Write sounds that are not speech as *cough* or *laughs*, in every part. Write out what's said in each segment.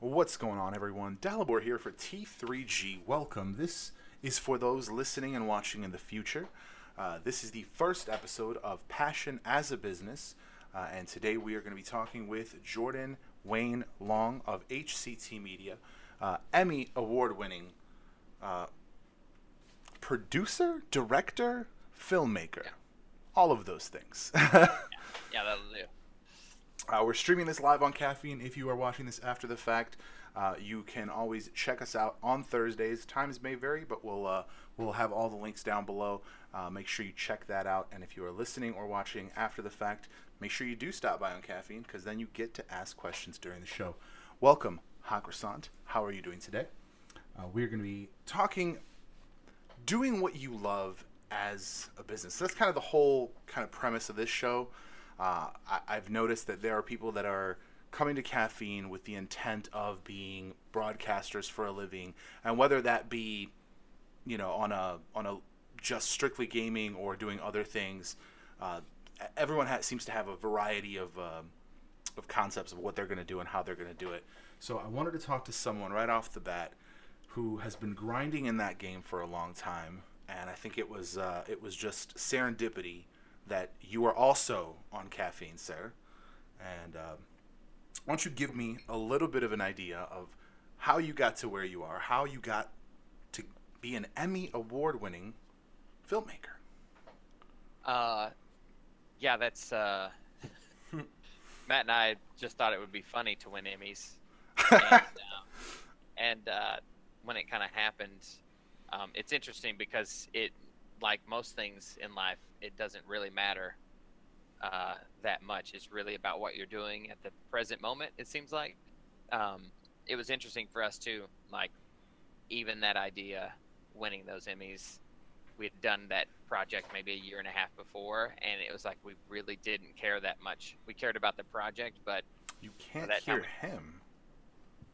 What's going on, everyone? Dalibor here for T3G. Welcome. This is for those listening and watching in the future. Uh, this is the first episode of Passion as a Business, uh, and today we are going to be talking with Jordan Wayne Long of HCT Media, uh, Emmy award winning uh, producer, director, filmmaker. Yeah. All of those things. *laughs* Yeah, that'll do. Uh, we're streaming this live on Caffeine. If you are watching this after the fact, uh, you can always check us out on Thursdays. Times may vary, but we'll uh, we'll have all the links down below. Uh, make sure you check that out. And if you are listening or watching after the fact, make sure you do stop by on Caffeine because then you get to ask questions during the show. Welcome, Ha Croissant. How are you doing today? Uh, we're going to be talking doing what you love as a business. So that's kind of the whole kind of premise of this show. Uh, I, I've noticed that there are people that are coming to caffeine with the intent of being broadcasters for a living, and whether that be, you know, on a on a just strictly gaming or doing other things, uh, everyone ha- seems to have a variety of um of concepts of what they're going to do and how they're going to do it. So I wanted to talk to someone right off the bat who has been grinding in that game for a long time, and I think it was uh, it was just serendipity that you are also on caffeine, sir. And um, why don't you give me a little bit of an idea of how you got to where you are, how you got to be an Emmy award-winning filmmaker? Uh, yeah, that's uh, *laughs* Matt and I just thought it would be funny to win Emmys, *laughs* and, uh, and uh, when it kind of happened, um, it's interesting because it, like most things in life, it doesn't really matter uh, that much. It's really about what you're doing at the present moment. It seems like um, it was interesting for us too. Like even that idea, winning those Emmys, we had done that project maybe a year and a half before, and it was like we really didn't care that much. We cared about the project, but You can't hear him.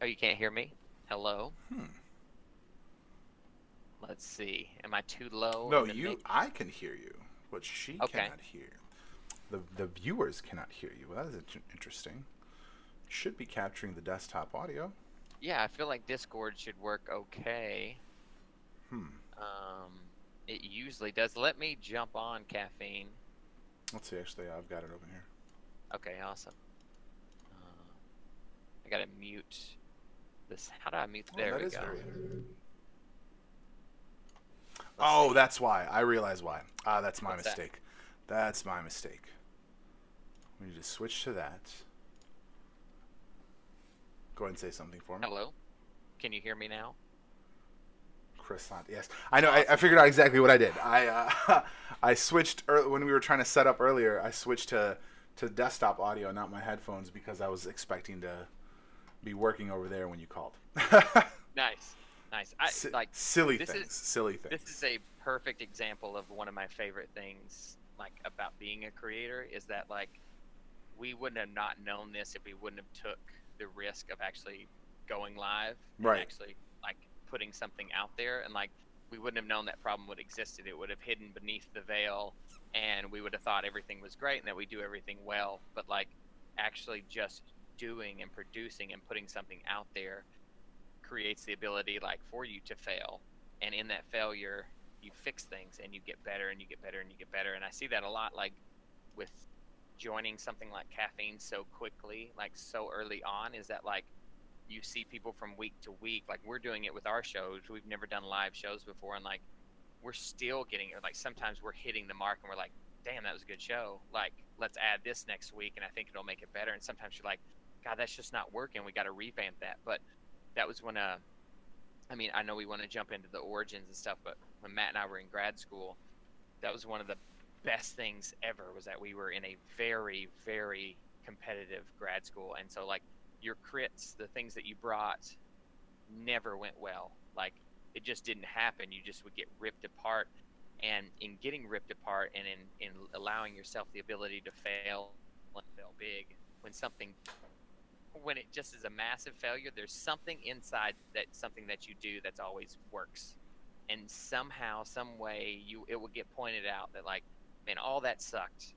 oh, you can't hear me. Hello. Hmm. Let's see. Am I too low? No, you. mix? I can hear you, but she Okay. cannot hear. The the viewers cannot hear you. Well, that is interesting. Should be capturing the desktop audio. Yeah, I feel like Discord should work okay. Hmm. Um, it usually does. Let me jump on caffeine. Let's see. Actually, I've got it open here. Okay, awesome. Uh, I gotta mute this. How do I mute? Oh, There we go. Very good. Let's Oh, see. that's why. I realize why. Ah, that's my What's that? mistake. That's my mistake. We need to switch to that. Go ahead and say something for me. Hello. Can you hear me now? Croissant. Yes, I know. I, I figured out exactly what I did. I uh, *laughs* I switched ear when we were trying to set up earlier. I switched to to desktop audio, not my headphones, because I was expecting to be working over there when you called. *laughs* Nice, nice. I Si- like silly this things. is- silly things. this is a perfect example of one of my favorite things like about being a creator is that like we wouldn't have not known this if we wouldn't have took the risk of actually going live and Right. actually like putting something out there and like we wouldn't have known that problem would existed it would have hidden beneath the veil and we would have thought everything was great and that we do everything well but like actually just doing and producing and putting something out there creates the ability like for you to fail. And in that failure you fix things and you get better and you get better and you get better. And i see that a lot like with joining something like caffeine so quickly like so early on is that like you see people from week to week like we're doing it with our shows. We've never done live shows before. And like we're still getting it like sometimes we're hitting the mark and we're like damn that was a good show. Like let's add this next week and i think it'll make it better. And sometimes you're like god that's just not working. We got to revamp that. But that was when uh I mean, I know we want to jump into the origins and stuff, but when Matt and I were in grad school, that was one of the best things ever was that we were in a very, very competitive grad school. And so, like, your crits, the things that you brought, never went well. Like, it just didn't happen. You just would get ripped apart. And in getting ripped apart and in, in allowing yourself the ability to fail and fail big, when something when it just is a massive failure, there's something inside that something that you do that's always works. And somehow, some way, you it will get pointed out that like, man, all that sucked.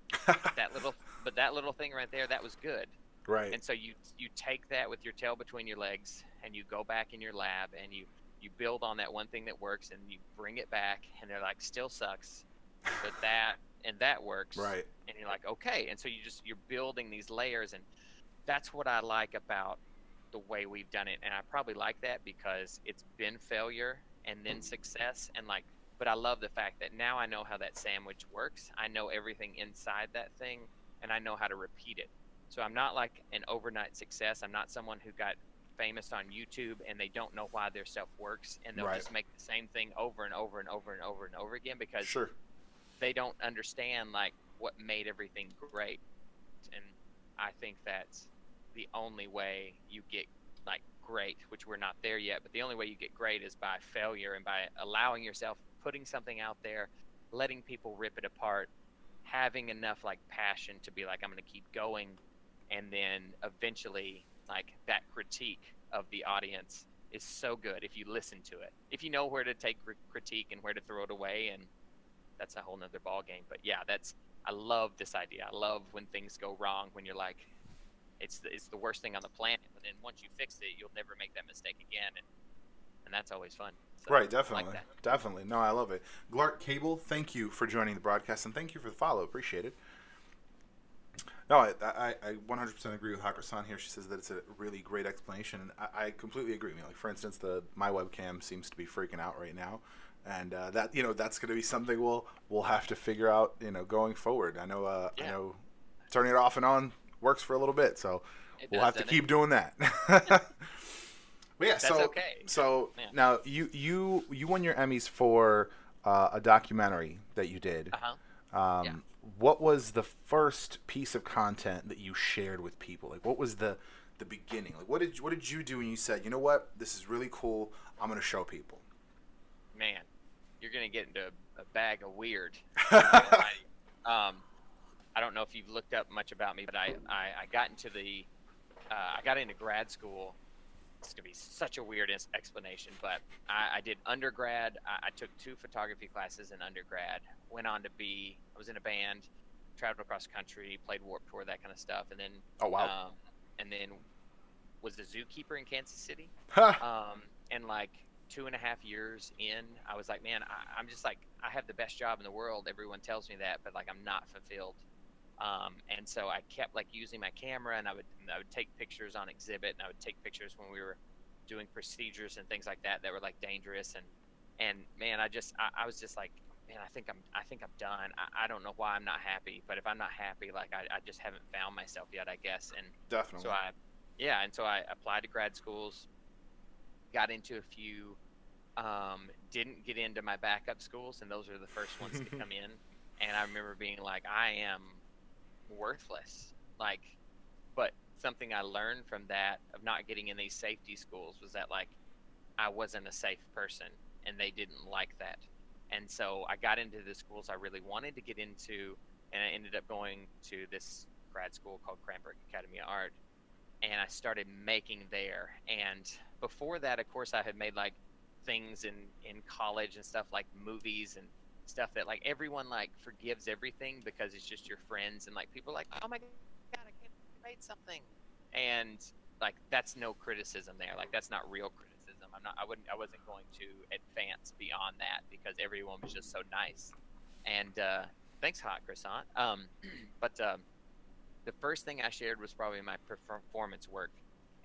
That little, *laughs* but that little thing right there, that was good. Right. And so you you take that with your tail between your legs and you go back in your lab and you you build on that one thing that works and you bring it back and they're like still sucks, but that and that works. Right. And you're like okay, and so you just you're building these layers and that's what I like about the way we've done it and I probably like that because it's been failure and then mm-hmm. success and like but I love the fact that now I know how that sandwich works. I know everything inside that thing and I know how to repeat it. So I'm not like an overnight success. I'm not someone who got famous on YouTube and they don't know why their stuff works and they'll Right. just make the same thing over and over and over and over and over again because Sure. they don't understand like what made everything great. I think that's the only way you get like great, which we're not there yet, but the only way you get great is by failure and by allowing yourself putting something out there, letting people rip it apart, having enough like passion to be like I'm going to keep going and then eventually like that critique of the audience is so good if you listen to it. If you know where to take critique and where to throw it away and that's a whole nother ball game. But yeah, that's I love this idea. I love when things go wrong when you're like it's the, it's the worst thing on the planet, but then once you fix it, you'll never make that mistake again and and that's always fun. So, Right, definitely. Like. Definitely. No, I love it. Glark Cable, thank you for joining the broadcast and thank you for the follow. Appreciate it. No, I, I, I 100% agree with Hakra-san here. She says that it's a really great explanation, and I, I completely agree. I mean, like for instance, the my webcam seems to be freaking out right now, and uh, that you know that's going to be something we'll we'll have to figure out you know going forward. I know uh, I know turning it off and on works for a little bit, so It we'll does, have to doesn't it? keep doing that. *laughs* but yeah, That's so okay. so Yeah. now you you you won your Emmys for uh, a documentary that you did. Uh-huh. Um, yeah. What was the first piece of content that you shared with people? Like, what was the the beginning? Like, what did what did you do when you said, you know what, this is really cool. I'm gonna show people. Man, you're gonna get into a bag of weird. *laughs* I'm not gonna lie to you. um, I don't know if you've looked up much about me, but I, I, I got into the uh, I got into grad school. It's gonna be such a weird explanation, but I, I did undergrad. I, I took two photography classes in undergrad. Went on to be I was in a band, traveled across the country, played Warped Tour, that kind of stuff, and then Oh wow. um, and then was a zookeeper in Kansas City um, and like two and a half years in, I was like, man, I, I'm just like, I have the best job in the world. Everyone tells me that, but like, I'm not fulfilled. Um, and so I kept like using my camera, and I would I would take pictures on exhibit, and I would take pictures when we were doing procedures and things like that that were like dangerous. And and man, I just I, I was just like, man, I think I'm I think I'm done. I, I don't know why I'm not happy, but if I'm not happy, like I, I just haven't found myself yet, I guess. And Definitely. so I, yeah, and so I applied to grad schools, got into a few, um, didn't get into my backup schools, and those are the first ones to come in. *laughs* And I remember being like, I am worthless. Like, but something I learned from that of not getting in these safety schools was that like I wasn't a safe person, and they didn't like that. And so I got into the schools I really wanted to get into, and I ended up going to this grad school called Cranbrook Academy of Art, and I started making there. And before that, of course, I had made like things in in college and stuff like movies and stuff that like everyone like forgives everything because it's just your friends and like people like, oh my god, I can't made something, and like that's no criticism there. Like that's not real criticism. I'm not. I wouldn't. I wasn't going to advance beyond that because everyone was just so nice. And uh, thanks, hot croissant. Um, *clears throat* but um, the first thing I shared was probably my performance work,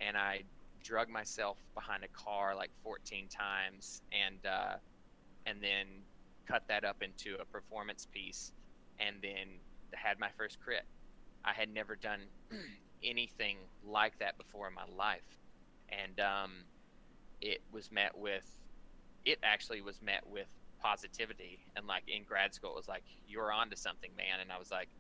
and I drug myself behind a car like 14 times, and uh, and then cut that up into a performance piece, and then had my first crit. I had never done *clears throat* anything like that before in my life, and um, it was met with, it actually was met with positivity, and like in grad school, it was like you're onto something, man, and I was like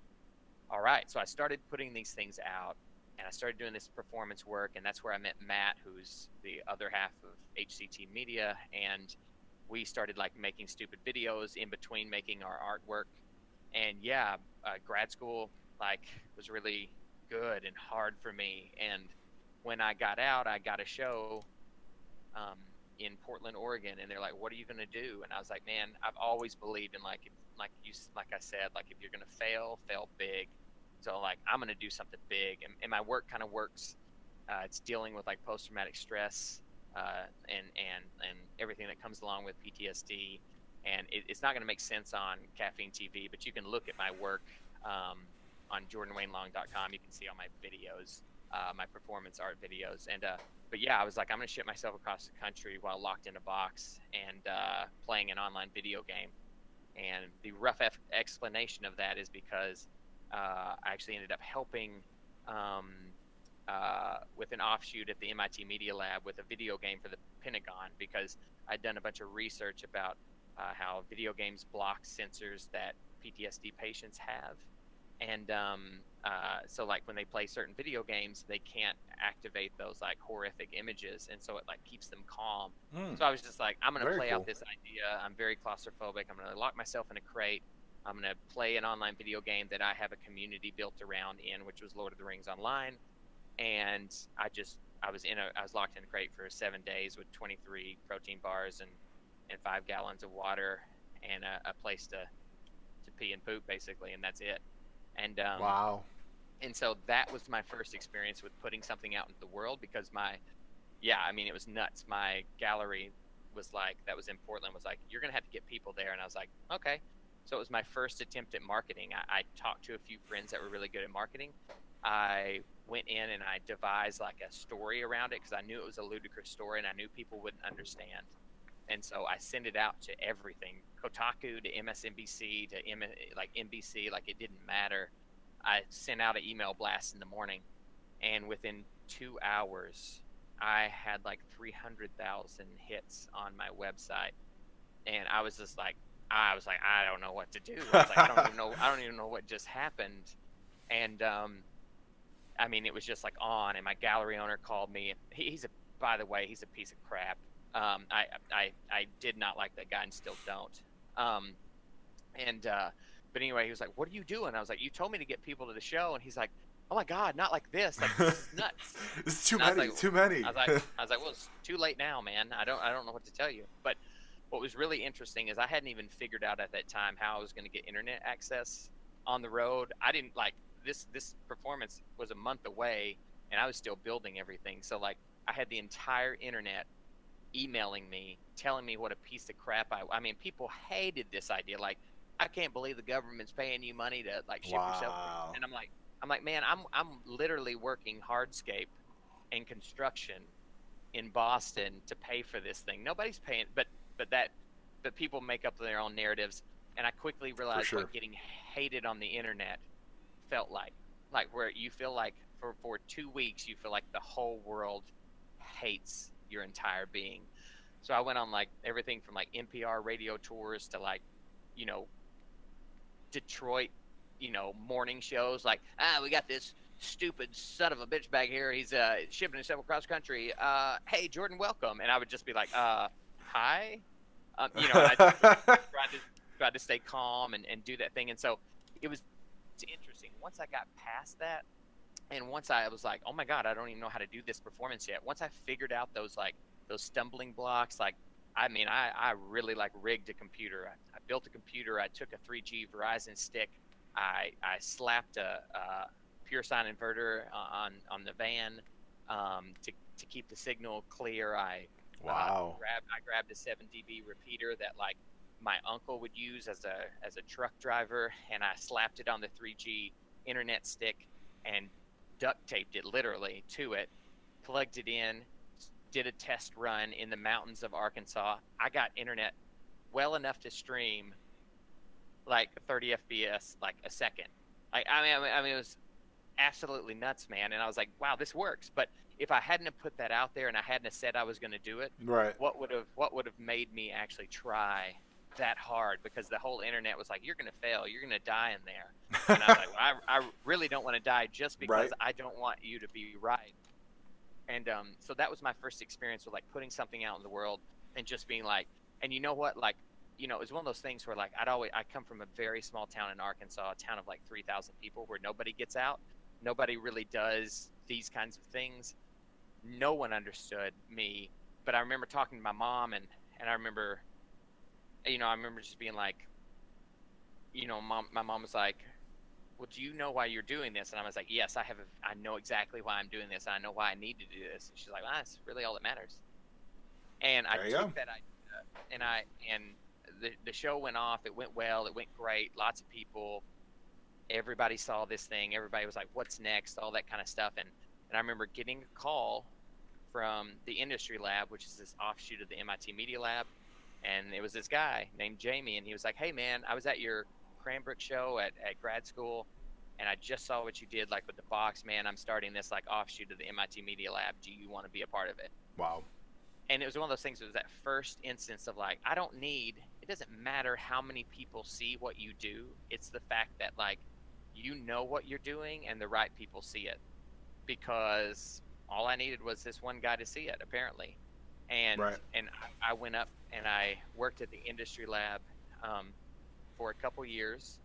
all right so i started putting these things out and i started doing this performance work and that's where i met matt who's the other half of hct media and we started like making stupid videos in between making our artwork. And yeah uh, grad school like was really good and hard for me. And when i got out i got a show um, in portland oregon and they're like what are you going to do? And i was like man i've always believed in like if, like you like i said like if you're to fail fail big So like I'm gonna do something big, and, and my work kind of works. Uh, it's dealing with like post traumatic stress uh, and and and everything that comes along with PTSD. And it, it's not to make sense on Caffeine TV, but you can look at my work um, on JordanWayneLong.com. You can see all my videos, uh, my performance art videos, and uh, but yeah, I was like, I'm to ship myself across the country while locked in a box and uh, playing an online video game. And the rough f- explanation of that is because uh, I actually ended up helping um, uh, with an offshoot at the MIT Media Lab with a video game for the Pentagon because I'd done a bunch of research about uh, how video games block sensors that PTSD patients have. And um, uh, so, like when they play certain video games, they can't activate those like horrific images, and so it like keeps them calm. Mm. So I was just like, I'm gonna Very play cool. out this idea. I'm very claustrophobic. I'm gonna lock myself in a crate. I'm gonna play an online video game that I have a community built around in, which was Lord of the Rings Online. And I just, I was in a, I was locked in a crate for seven days with 23 protein bars and and five gallons of water and a, a place to to pee and poop basically, and that's it. And um, wow. and so that was my first experience with putting something out into the world because my yeah i mean it was nuts. My gallery was like that was in portland was like you're gonna have to get people there. And i was like okay. So it was my first attempt at marketing. I, I talked to a few friends that were really good at marketing. I went in and i devised like a story around it because i knew it was a ludicrous story and i knew people wouldn't understand. And so i sent it out to everything kotaku to msnbc to M- like nbc like it didn't matter I sent out an email blast in the morning, and within two hours, I had like 300,000 hits on my website, and I was just like, I was like, I don't know what to do. I like, I don't even know, I don't even know what just happened, and um, I mean, it was just like on, and my gallery owner called me. He, he's a, by the way, he's a piece of crap. Um, I, I, I did not like that guy, and still don't. Um, and uh, but anyway, he was like, "What are you doing?" I was like, "You told me to get people to the show," and he's like, "Oh my god, not like this! Like this is *laughs* nuts." It's too And many. like- too many. I was like, I was like, "Well, *laughs* it's too late now, man. I don't, I don't know what to tell you." But what was really interesting is I hadn't even figured out at that time how I was going to get internet access on the road. I didn't like this. This performance was a month away, and I was still building everything. So like, I had the entire internet emailing me, telling me what a piece of crap I. I mean, people hated this idea. Like, I can't believe the government's paying you money to like ship yourself. And I'm like, I'm like, man, I'm I'm literally working hardscape and construction in Boston to pay for this thing. Nobody's paying, but but that but people make up their own narratives. And I quickly realized sure. what getting hated on the internet felt like. Like where you feel like for for two weeks you feel like the whole world hates your entire being. So I went on like everything from like NPR radio tours to like, you know, Detroit, you know, morning shows. Like, ah, we got this stupid son of a bitch back here. He's uh, shipping himself across country. Uh, hey, Jordan, welcome. And I would just be like, uh, hi. Um, you know, I just *laughs* tried to tried to stay calm and, and do that thing. And so it was it's interesting. Once I got past that, and once I was like, oh my god, I don't even know how to do this performance yet. Once I figured out those like those stumbling blocks, like I mean, I, I really like rigged a computer. I, I built a computer. I took a 3G Verizon stick. I, I slapped a, a pure sine inverter on on the van um, to, to keep the signal clear. I uh, wow. grabbed I grabbed a 7 dB repeater that like my uncle would use as a as a truck driver, and I slapped it on the 3G internet stick and duct taped it literally to it, plugged it in, did a test run in the mountains of Arkansas. I got internet well enough to stream like 30 FPS like a second. Like I mean, I mean, I mean it was absolutely nuts, man. And I was like, wow, this works. But if I hadn't have put that out there and I hadn't have said I was going to do it, Right. what would have what would have made me actually try that hard? Because the whole internet was like, you're going to fail, you're going to die in there. And I was like, well, I, I really don't want to die just because Right. I don't want you to be right. And um, so that was my first experience with like putting something out in the world and just being like, and you know what, like, you know, it was one of those things where like I'd always I come from a very small town in Arkansas, a town of like three thousand people, where nobody gets out, nobody really does these kinds of things. No one understood me, but I remember talking to my mom, and and I remember, you know, I remember just being like, you know, mom, my mom was like, well, do you know why you're doing this? And I was like, yes, I have. A, I know exactly why I'm doing this. And I know why I need to do this. And she's like, well, that's really all that matters. And I There you took go. that idea, and I and the the show went off. It went well. It went great. Lots of people. Everybody saw this thing. Everybody was like, "What's next?" All that kind of stuff. And and I remember getting a call from the Industry Lab, which is this offshoot of the MIT Media Lab, and it was this guy named Jamie, and he was like, "Hey man, I was at your Cranbrook show at, at grad school, and I just saw what you did like with the box, man. I'm starting this like offshoot of the MIT Media Lab. Do you want to be a part of it?" Wow. and it was one of those things it was that first instance of like i don't need it doesn't matter how many people see what you do it's the fact that like you know what you're doing and the right people see it because all i needed was this one guy to see it apparently and Right. and I, went up and i worked at the industry lab um, for a couple years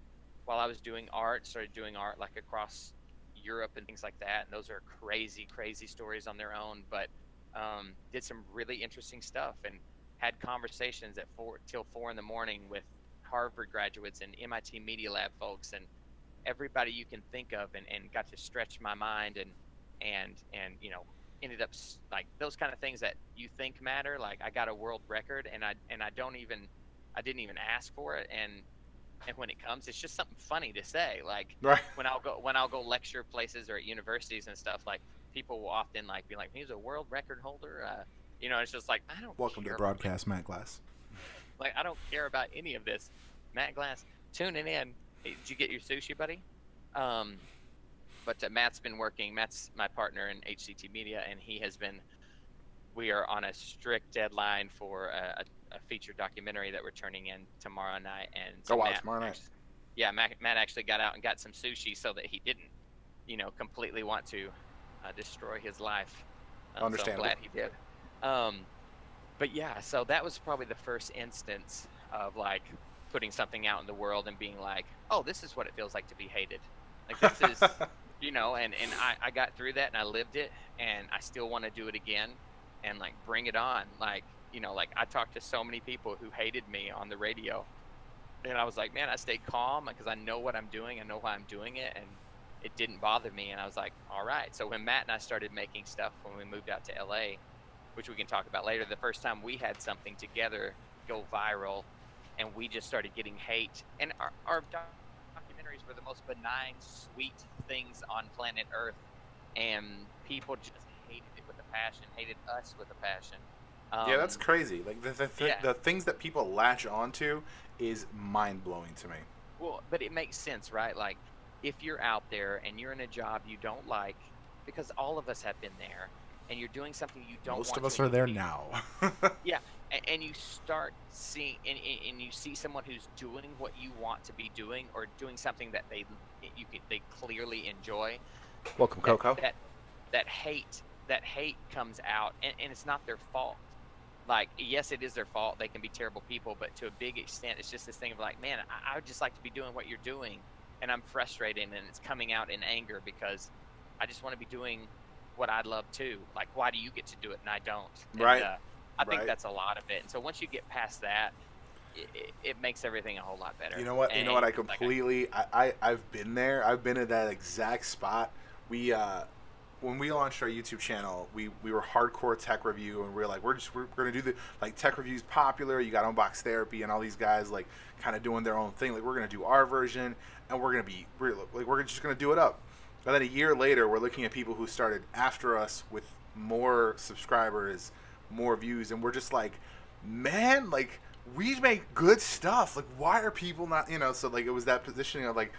while i was doing art started doing art like across europe and things like that and those are crazy crazy stories on their own but um, did some really interesting stuff and had conversations at four till four in the morning with Harvard graduates and MIT Media Lab folks and everybody you can think of, and, and got to stretch my mind and and and you know ended up like those kind of things that you think matter. Like I got a world record, and I and I don't even I didn't even ask for it, and and when it comes, it's just something funny to say. Like *laughs* Right. when I'll go when I'll go lecture places or at universities and stuff, like people will often like be like, "He's a world record holder." Uh, you know, it's just like I don't. Welcome to broadcast, Matt Glass. *laughs* Like I don't care about any of this. Matt Glass tuning in. Hey, did you get your sushi, buddy? Um, but uh, Matt's been working. Matt's my partner in HCT Media, and he has been. We are on a strict deadline for a, a, a feature documentary that we're turning in tomorrow night. And Oh, wow, Matt tomorrow night. yeah, Matt, Matt actually got out and got some sushi so that he didn't, you know, completely want to uh, destroy his life. Um, Understandable. So I'm glad he did. Um, but yeah, so that was probably the first instance of like putting something out in the world and being like, oh, this is what it feels like to be hated. Like this is, *laughs* you know, and and I, I got through that and I lived it and I still want to do it again and like bring it on. Like you know, like I talked to so many people who hated me on the radio, and I was like, man, I stayed calm because I know what I'm doing. I know why I'm doing it, and it didn't bother me. And I was like, all right. So when Matt and I started making stuff when we moved out to LA, which we can talk about later, the first time we had something together go viral, and we just started getting hate, and our, our were the most benign, sweet things on planet Earth, and people just hated it with a passion, hated us with a passion. yeah, that's Um, crazy. Like the the, th- yeah. the things that people latch onto is mind blowing to me. Well, but it makes sense, right? Like, if you're out there and you're in a job you don't like, because all of us have been there, and you're doing something you don't. Most of us are there now. *laughs* and, and you start seeing, and, and- you see someone who's doing what you want to be doing, or doing something that they you can, they clearly enjoy. Welcome, Coco. That, that hate that hate comes out, and, and it's not their fault. Like, yes, it is their fault. They can be terrible people, but to a big extent, it's just this thing of like, man, I, I would just like to be doing what you're doing, and I'm frustrated, and it's coming out in anger because I just want to be doing what I love too. Like, why do you get to do it and I don't? And, Right. Uh, I think Right. that's a lot of it. And so once you get past that, it, it, it makes everything a whole lot better. You know what? You know what? I like, completely. I, I I've been there. I've been at that exact spot. We uh, when we launched our YouTube channel, we we were hardcore tech review, and we are like, we're just we're, gonna do the like tech reviews popular. You got Unbox Therapy and all these guys like kind of doing their own thing. Like we're gonna do our version, and we're gonna be we're, like we're just gonna do it up. And then a year later, we're looking at people who started after us with more subscribers, more views, and we're just like, man, like we make good stuff. Like, why are people not, you know? So like, it was that positioning of like,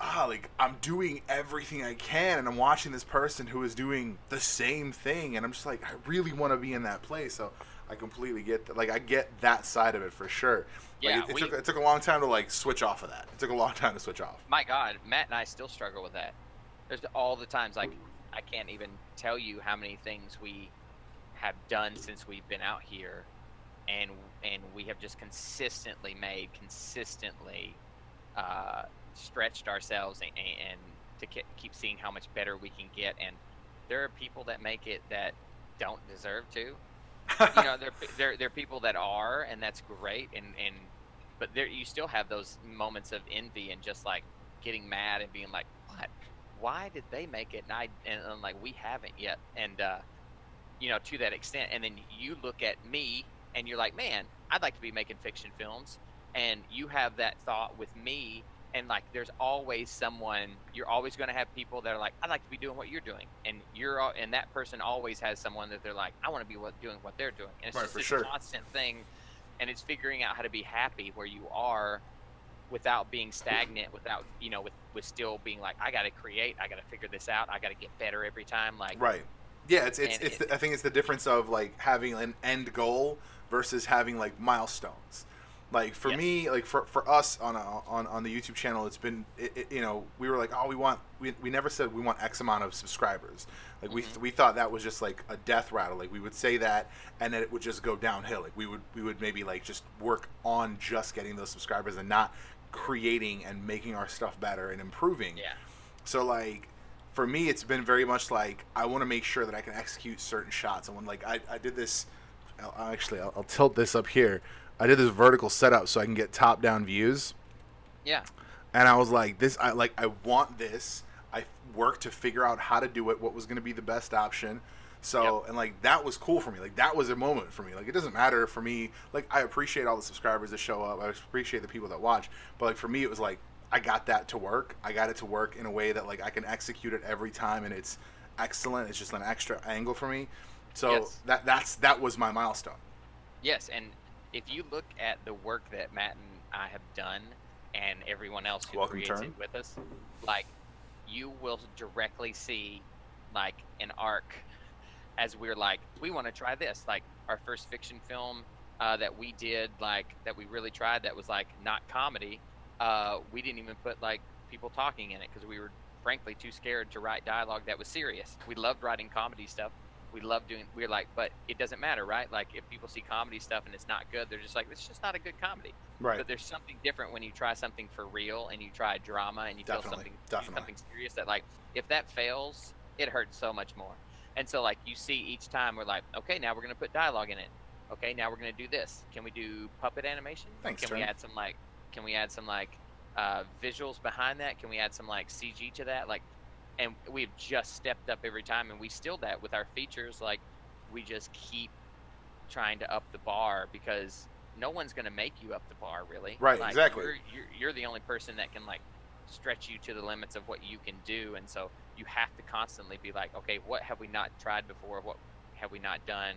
ah, like I'm doing everything I can, and I'm watching this person who is doing the same thing, and I'm just like, I really want to be in that place. So I completely get that. Like, I get that side of it for sure. Like, Yeah, it, it we- took it took a long time to like switch off of that. It took a long *laughs* time to switch off. my God, Matt and I still struggle with that. There's all the times like I can't even tell you how many things we have done since we've been out here, and and we have just consistently made consistently uh, stretched ourselves and, and to ke- keep seeing how much better we can get. And there are people that make it that don't deserve to. you know, there *laughs* there there are people that are, and that's great. And and but there you still have those moments of envy and just like getting mad and being like, "What? Why did they make it?" And I and I'm like, "We haven't yet." And uh, you know, to that extent, and then you look at me and you're like, "Man, I'd like to be making fiction films," and you have that thought with me. And like, there's always someone. You're always going to have people that are like, "I'd like to be doing what you're doing," and you're al- and that person always has someone that they're like, "I want to be what, doing what they're doing." And it's Right, just this sure. constant thing, and it's figuring out how to be happy where you are without being stagnant without you know with with still being like i gotta create i gotta figure this out i gotta get better every time like Right. Yeah, it's it's, And it's it- the, I think it's the difference of like having an end goal versus having like milestones. Like for Yeah. me, like for, for us on a, on on the YouTube channel, it's been it, it- you know we were like oh we want we, we never said we want X amount of subscribers. Like we Mhm. we thought that was just like a death rattle. Like we would say that and then it would just go downhill. Like we would we would maybe like just work on just getting those subscribers and not creating and making our stuff better and improving. yeah So like for me it's been very much like I want to make sure that I can execute certain shots. And when like I, I did this I'll, actually I'll, I'll tilt this up here. I did this vertical setup so I can get top down views. yeah And I was like this I like I want this. I worked to figure out how to do it, what was going to be the best option. So and like that was cool for me. Like that was a moment for me. Like it doesn't matter for me. Like I appreciate all the subscribers that show up. I appreciate the people that watch. But like for me, it was like I got that to work. I got it to work in a way that like I can execute it every time, and it's excellent. It's just an extra angle for me. So Yes. that that's that was my milestone. yes and if you look at the work that matt and i have done and everyone else who Welcome, creates Turn. it with us like you will directly see like an arc as we're like we want to try this like our first fiction film uh, that we did like that we really tried that was like not comedy uh, we didn't even put like people talking in it because we were frankly too scared to write dialogue that was serious. We loved writing comedy stuff. We loved doing we are like but it doesn't matter right? Like if people see comedy stuff and it's not good they're just like it's just not a good comedy. Right. but there's something different when you try something for real and you try drama and you feel something definitely. something serious that like if that fails it hurts so much more. And so like you see each time we're like okay now we're going to put dialogue in it. Okay now we're going to do this. Can we do puppet animation? Thanks, can we add some like can we add some like uh, visuals behind that? Can we add some like cg to that? Like and we've just stepped up every time and we still that with our features. Like we just keep trying to up the bar because no one's going to make you up the bar really. Right, Like, exactly. you're, you're, you're the only person that can like stretch you to the limits of what you can do and so you have to constantly be like okay what have we not tried before? What have we not done?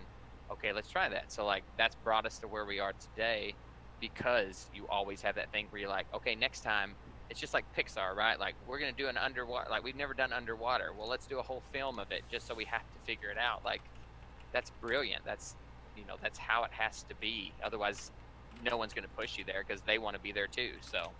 Okay let's try that. So like that's brought us to where we are today because you always have that thing where you're like okay next time it's just like pixar right? Like we're going to do an underwater like we've never done underwater. Well let's do a whole film of it just so we have to figure it out. Like that's brilliant. That's you know that's how it has to be. Otherwise no one's going to push you there because they want to be there too so.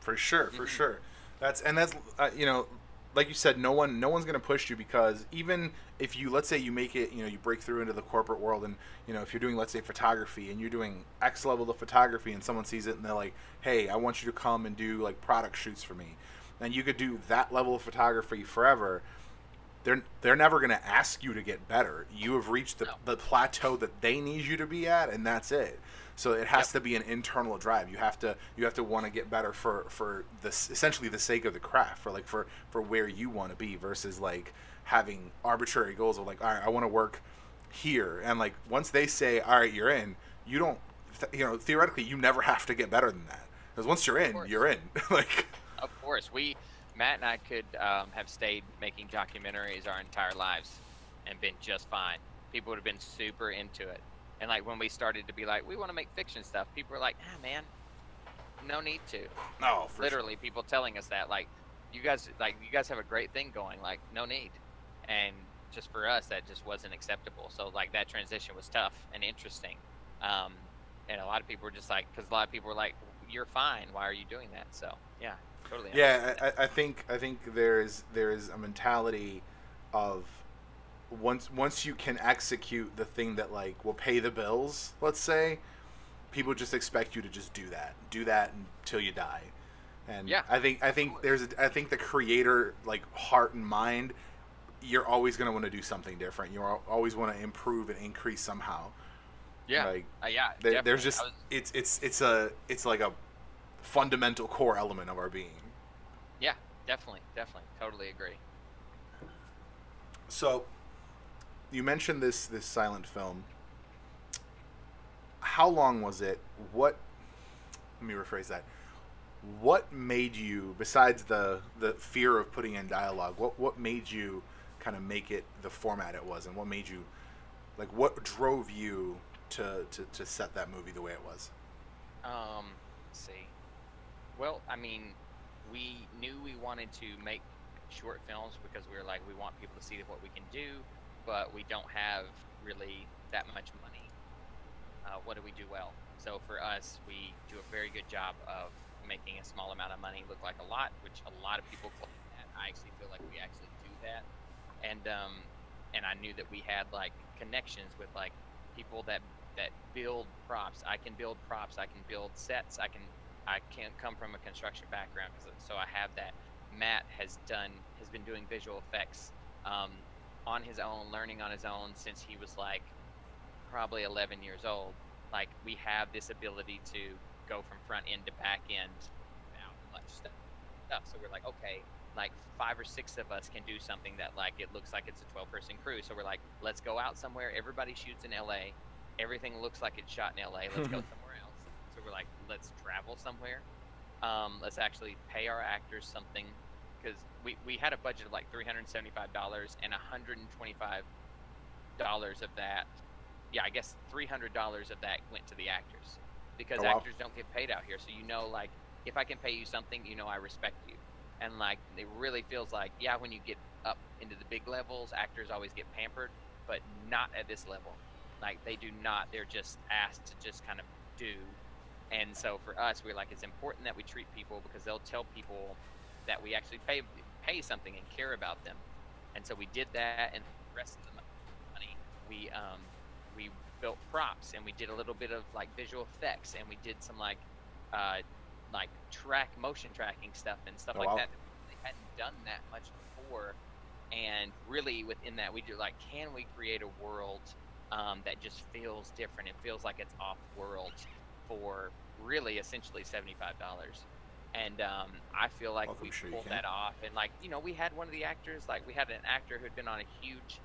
For sure, for Mhm. sure. That's and that's uh, you know, like you said, no one no one's gonna push you because even if you let's say you make it, you know, you break through into the corporate world and you know if you're doing let's say photography and you're doing X level of photography and someone sees it and they're like, hey, I want you to come and do like product shoots for me, and you could do that level of photography forever. They're they're never gonna ask you to get better. You have reached the, the plateau that they need you to be at, and that's it. So it has Yep. to be an internal drive. You have to you have to want to get better for for the essentially the sake of the craft, for like for for where you want to be versus like having arbitrary goals of like, all right, I want to work here, and like once they say, all right, you're in, you don't, th- you know, theoretically, you never have to get better than that because once you're in, you're in. *laughs* like, Of course, we Matt and I could um, have stayed making documentaries our entire lives and been just fine. People would have been super into it. And like when we started to be like, we want to make fiction stuff, people were like, ah, man, no need to. no, for Literally, people telling us that, like, you guys, like, you guys have a great thing going, like, no need. And just for us, that just wasn't acceptable. So like that transition was tough and interesting. Um, and a lot of people were just like, because a lot of people were like, you're fine. Why are you doing that? So yeah, totally. yeah I- I think i think there is there is a mentality of once once you can execute the thing that like will pay the bills let's say people just expect you to just do that do that until you die and Yeah. i think i think there's a, i think the creator like heart and mind you're always going to want to do something different you al- always want to improve and increase somehow Yeah. like Uh, yeah. there, there's just was- it's it's it's a it's like a fundamental core element of our being. Yeah, definitely, definitely, totally agree. So, you mentioned this this silent film. How long was it? What? Let me rephrase that. What made you, besides the the fear of putting in dialogue, what what made you kind of make it the format it was, and what made you, like, what drove you to to, to set that movie the way it was? Um, see. Well, I mean, we knew we wanted to make short films because we were like, we want people to see what we can do, but we don't have really that much money. Uh, what do we do well? So for us, we do a very good job of making a small amount of money look like a lot, which a lot of people claim that. I actually feel like we actually do that, and um, and I knew that we had like connections with like people that that build props. I can build props. I can build sets. I can I can't come from a construction background, so I have that. Matt has done has been doing visual effects um, on his own, learning on his own since he was like probably 11 years old. Like we have this ability to go from front end to back end without much stuff. So we're like, okay, like five or six of us can do something that like it looks like it's a 12 person crew. So we're like, let's go out somewhere. Everybody shoots in LA. Everything looks like it's shot in LA. *laughs* Let's go somewhere else. So we're like, let's travel somewhere. Um, let's actually pay our actors something because we, we had a budget of like $375 and $125 of that. Yeah, I guess $300 of that went to the actors because Oh, wow. actors don't get paid out here. So you know, like, if I can pay you something, you know I respect you. And like, it really feels like, yeah, when you get up into the big levels, actors always get pampered, but not at this level. Like, they do not. They're just asked to just kind of do. And so for us, we're like, it's important that we treat people because they'll tell people that we actually pay pay something and care about them. And so we did that, and the rest of the money, we um, we built props, and we did a little bit of like visual effects, and we did some like uh, like track motion tracking stuff and stuff Oh, like wow. that. They hadn't done that much before, and really within that, we do like, can we create a world um, that just feels different? It feels like it's off world for really essentially seventy five dollars. And um, I feel like Welcome, we sure pulled that off, and like you know, we had one of the actors, like we had an actor who'd been on a huge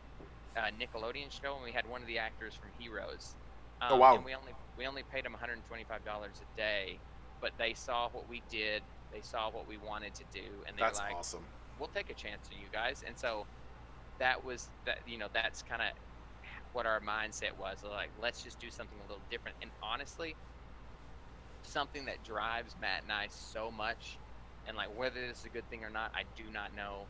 uh, Nickelodeon show, and we had one of the actors from Heroes. Um, Oh, wow. And we only we only paid him one hundred and twenty five dollars a day, but they saw what we did, they saw what we wanted to do, and they That's were like, awesome. we'll take a chance on you guys. And so that was that you know that's kind of what our mindset was like let's just do something a little different and honestly something that drives matt and i so much and like whether this is a good thing or not i do not know.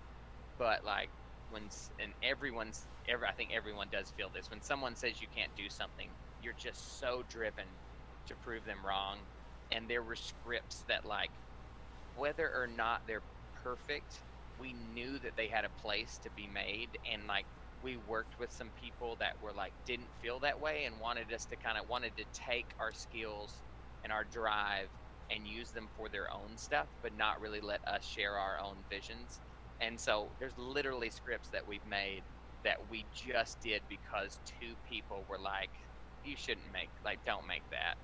But like when and everyone's every i think everyone does feel this. When someone says you can't do something you're just so driven to prove them wrong and there were scripts that like whether or not they're perfect we knew that they had a place to be made and like we worked with some people that were like didn't feel that way and wanted us to kind of wanted to take our skills and our drive and use them for their own stuff but not really let us share our own visions and so there's literally scripts that we've made that we just did because two people were like you shouldn't make like don't make that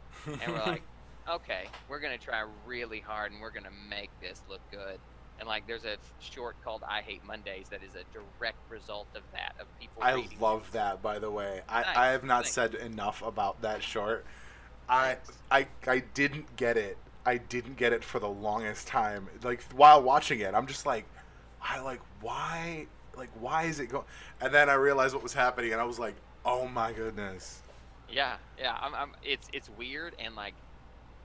and we're like *laughs* okay we're gonna try really hard and we're gonna make this look good and like there's a short called i hate mondays that is a direct result of that of people I love things. that. By the way, I, Nice, I have not thanks. said enough about that short. I I I didn't get it. I didn't get it for the longest time. Like while watching it, I'm just like, I like why like why is it going? And then I realized what was happening, and I was like, oh my goodness. Yeah, yeah. I'm, I'm. It's it's weird and like,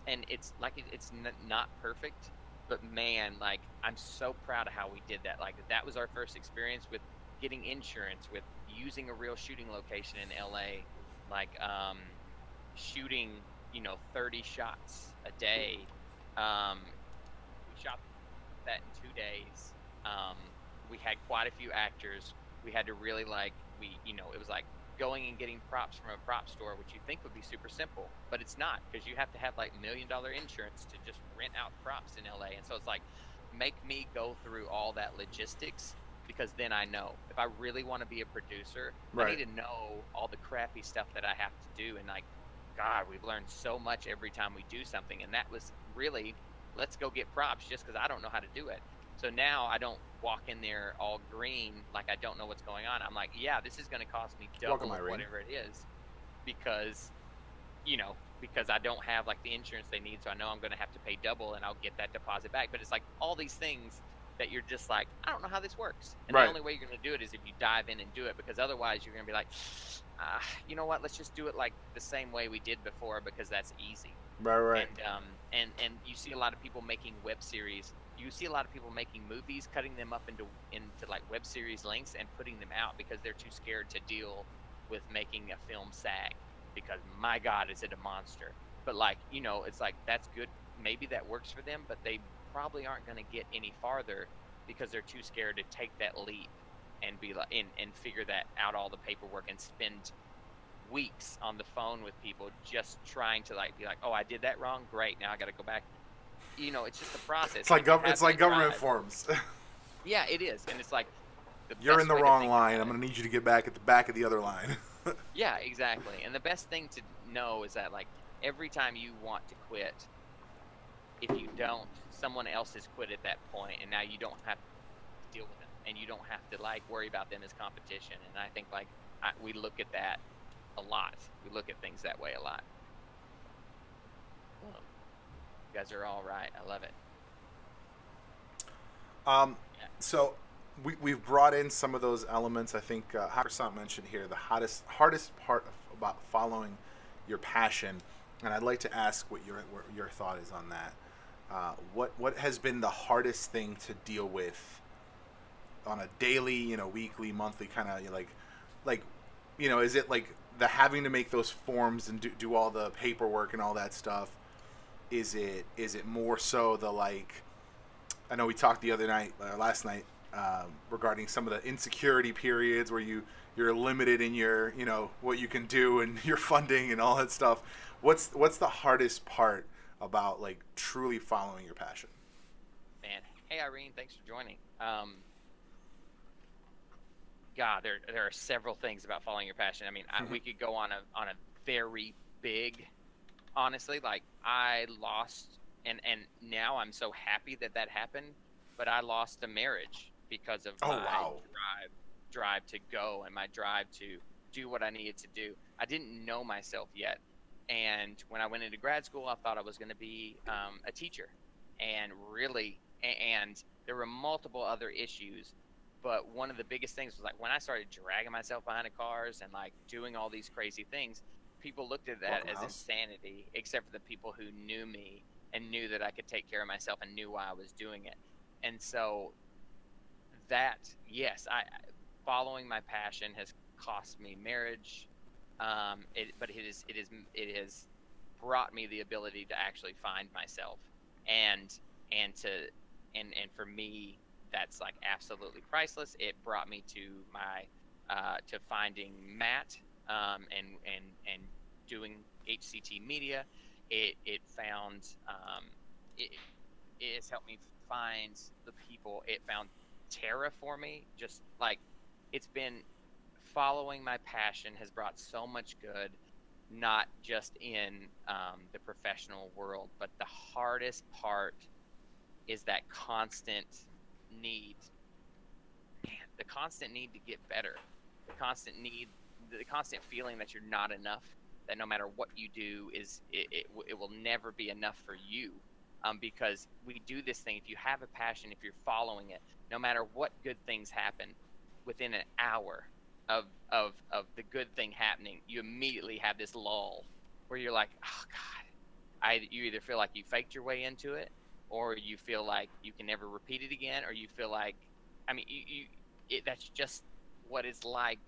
and it's like it, it's n- not perfect, but man, like I'm so proud of how we did that. Like that was our first experience with getting insurance, with using a real shooting location in LA, like um, shooting you know 30 shots a day. Um, we shot that in two days. Um, we had quite a few actors. We had to really like we you know it was like going and getting props from a prop store, which you think would be super simple, but it's not because you have to have like million dollar insurance to just rent out props in LA. And so it's like, make me go through all that logistics because then I know if I really want to be a producer, I need to know all the crappy stuff that I have to do. And like, God, we've learned so much every time we do something. And that was really let's go get props just because I don't know how to do it. So now I don't walk in there all green like I don't know what's going on. I'm like, yeah, this is going to cost me double whatever it is because, you know, because I don't have like the insurance they need. So I know I'm going to have to pay double and I'll get that deposit back. But it's like all these things that you're just like, I don't know how this works. And Right. the only way you're going to do it is if you dive in and do it because otherwise you're going to be like, ah, you know what? Let's just do it like the same way we did before because that's easy. Right, right. And um, and and you see a lot of people making web series. You see a lot of people making movies, cutting them up into into like web series lengths and putting them out because they're too scared to deal with making a film SAG. Because my God, is it a monster? But like you know, it's like that's good. Maybe that works for them, but they probably aren't going to get any farther because they're too scared to take that leap and be like and, and figure that out all the paperwork and spend weeks on the phone with people just trying to like be like, oh, I did that wrong. Great, now I got to go back. You know, it's just a process. It's like gov- it's like government drive- forms. *laughs* Yeah, it is, and it's like You're in the wrong line. I'm gonna need you to get back at the back of the other line. *laughs* Yeah, exactly. And the best thing to know is that like every time you want to quit, if you don't, someone else has quit at that point, and now you don't have to deal with them, and you don't have to like worry about them as competition. And I think like I, we look at that a lot. We look at things that way a lot. You guys are all right. I love it. Um, Yeah. so we, we've brought in some of those elements. I think uh, Hakusan mentioned here the hottest, hardest part of, about following your passion, and I'd like to ask what your what your thought is on that. Uh, what what has been the hardest thing to deal with on a daily, you know, weekly, monthly kind of like, like, you know, is it like the having to make those forms and do, do all the paperwork and all that stuff? Is it is it more so the like? I know we talked the other night, uh, last night, um, regarding some of the insecurity periods where you you're limited in your you know what you can do and *laughs* your funding and all that stuff. What's what's the hardest part about like truly following your passion? Man, hey Irene, thanks for joining. Um, God, there there are several things about following your passion. I mean, I, we *laughs* could go on a on a very big, honestly. Like I lost, and and now I'm so happy that that happened. But I lost a marriage because of Oh, my wow. drive drive to go and my drive to do what I needed to do. I didn't know myself yet, and when I went into grad school, I thought I was going to be um, a teacher, and really, and there were multiple other issues but one of the biggest things was like when I started dragging myself behind the cars and like doing all these crazy things, people looked at that Welcome, as insanity, except for the people who knew me and knew that I could take care of myself and knew why I was doing it. And so that, yes, I following my passion has cost me marriage, um, it, but it is it is it has brought me the ability to actually find myself and and to and and for me that's like absolutely priceless. It brought me to my uh, to finding Matt um, and and and doing HCT Media. It it found um, it it has helped me find the people. It found Tara for me. Just like it's been following my passion has brought so much good. Not just in um, the professional world, but the hardest part is that constant need man, the constant need to get better the constant need the constant feeling that you're not enough that no matter what you do is it, it, it will never be enough for you um, because we do this thing if you have a passion if you're following it no matter what good things happen within an hour of of of the good thing happening you immediately have this lull where you're like oh god I, you either feel like you faked your way into it or you feel like you can never repeat it again, or you feel like, I mean, you, you it, that's just what it's like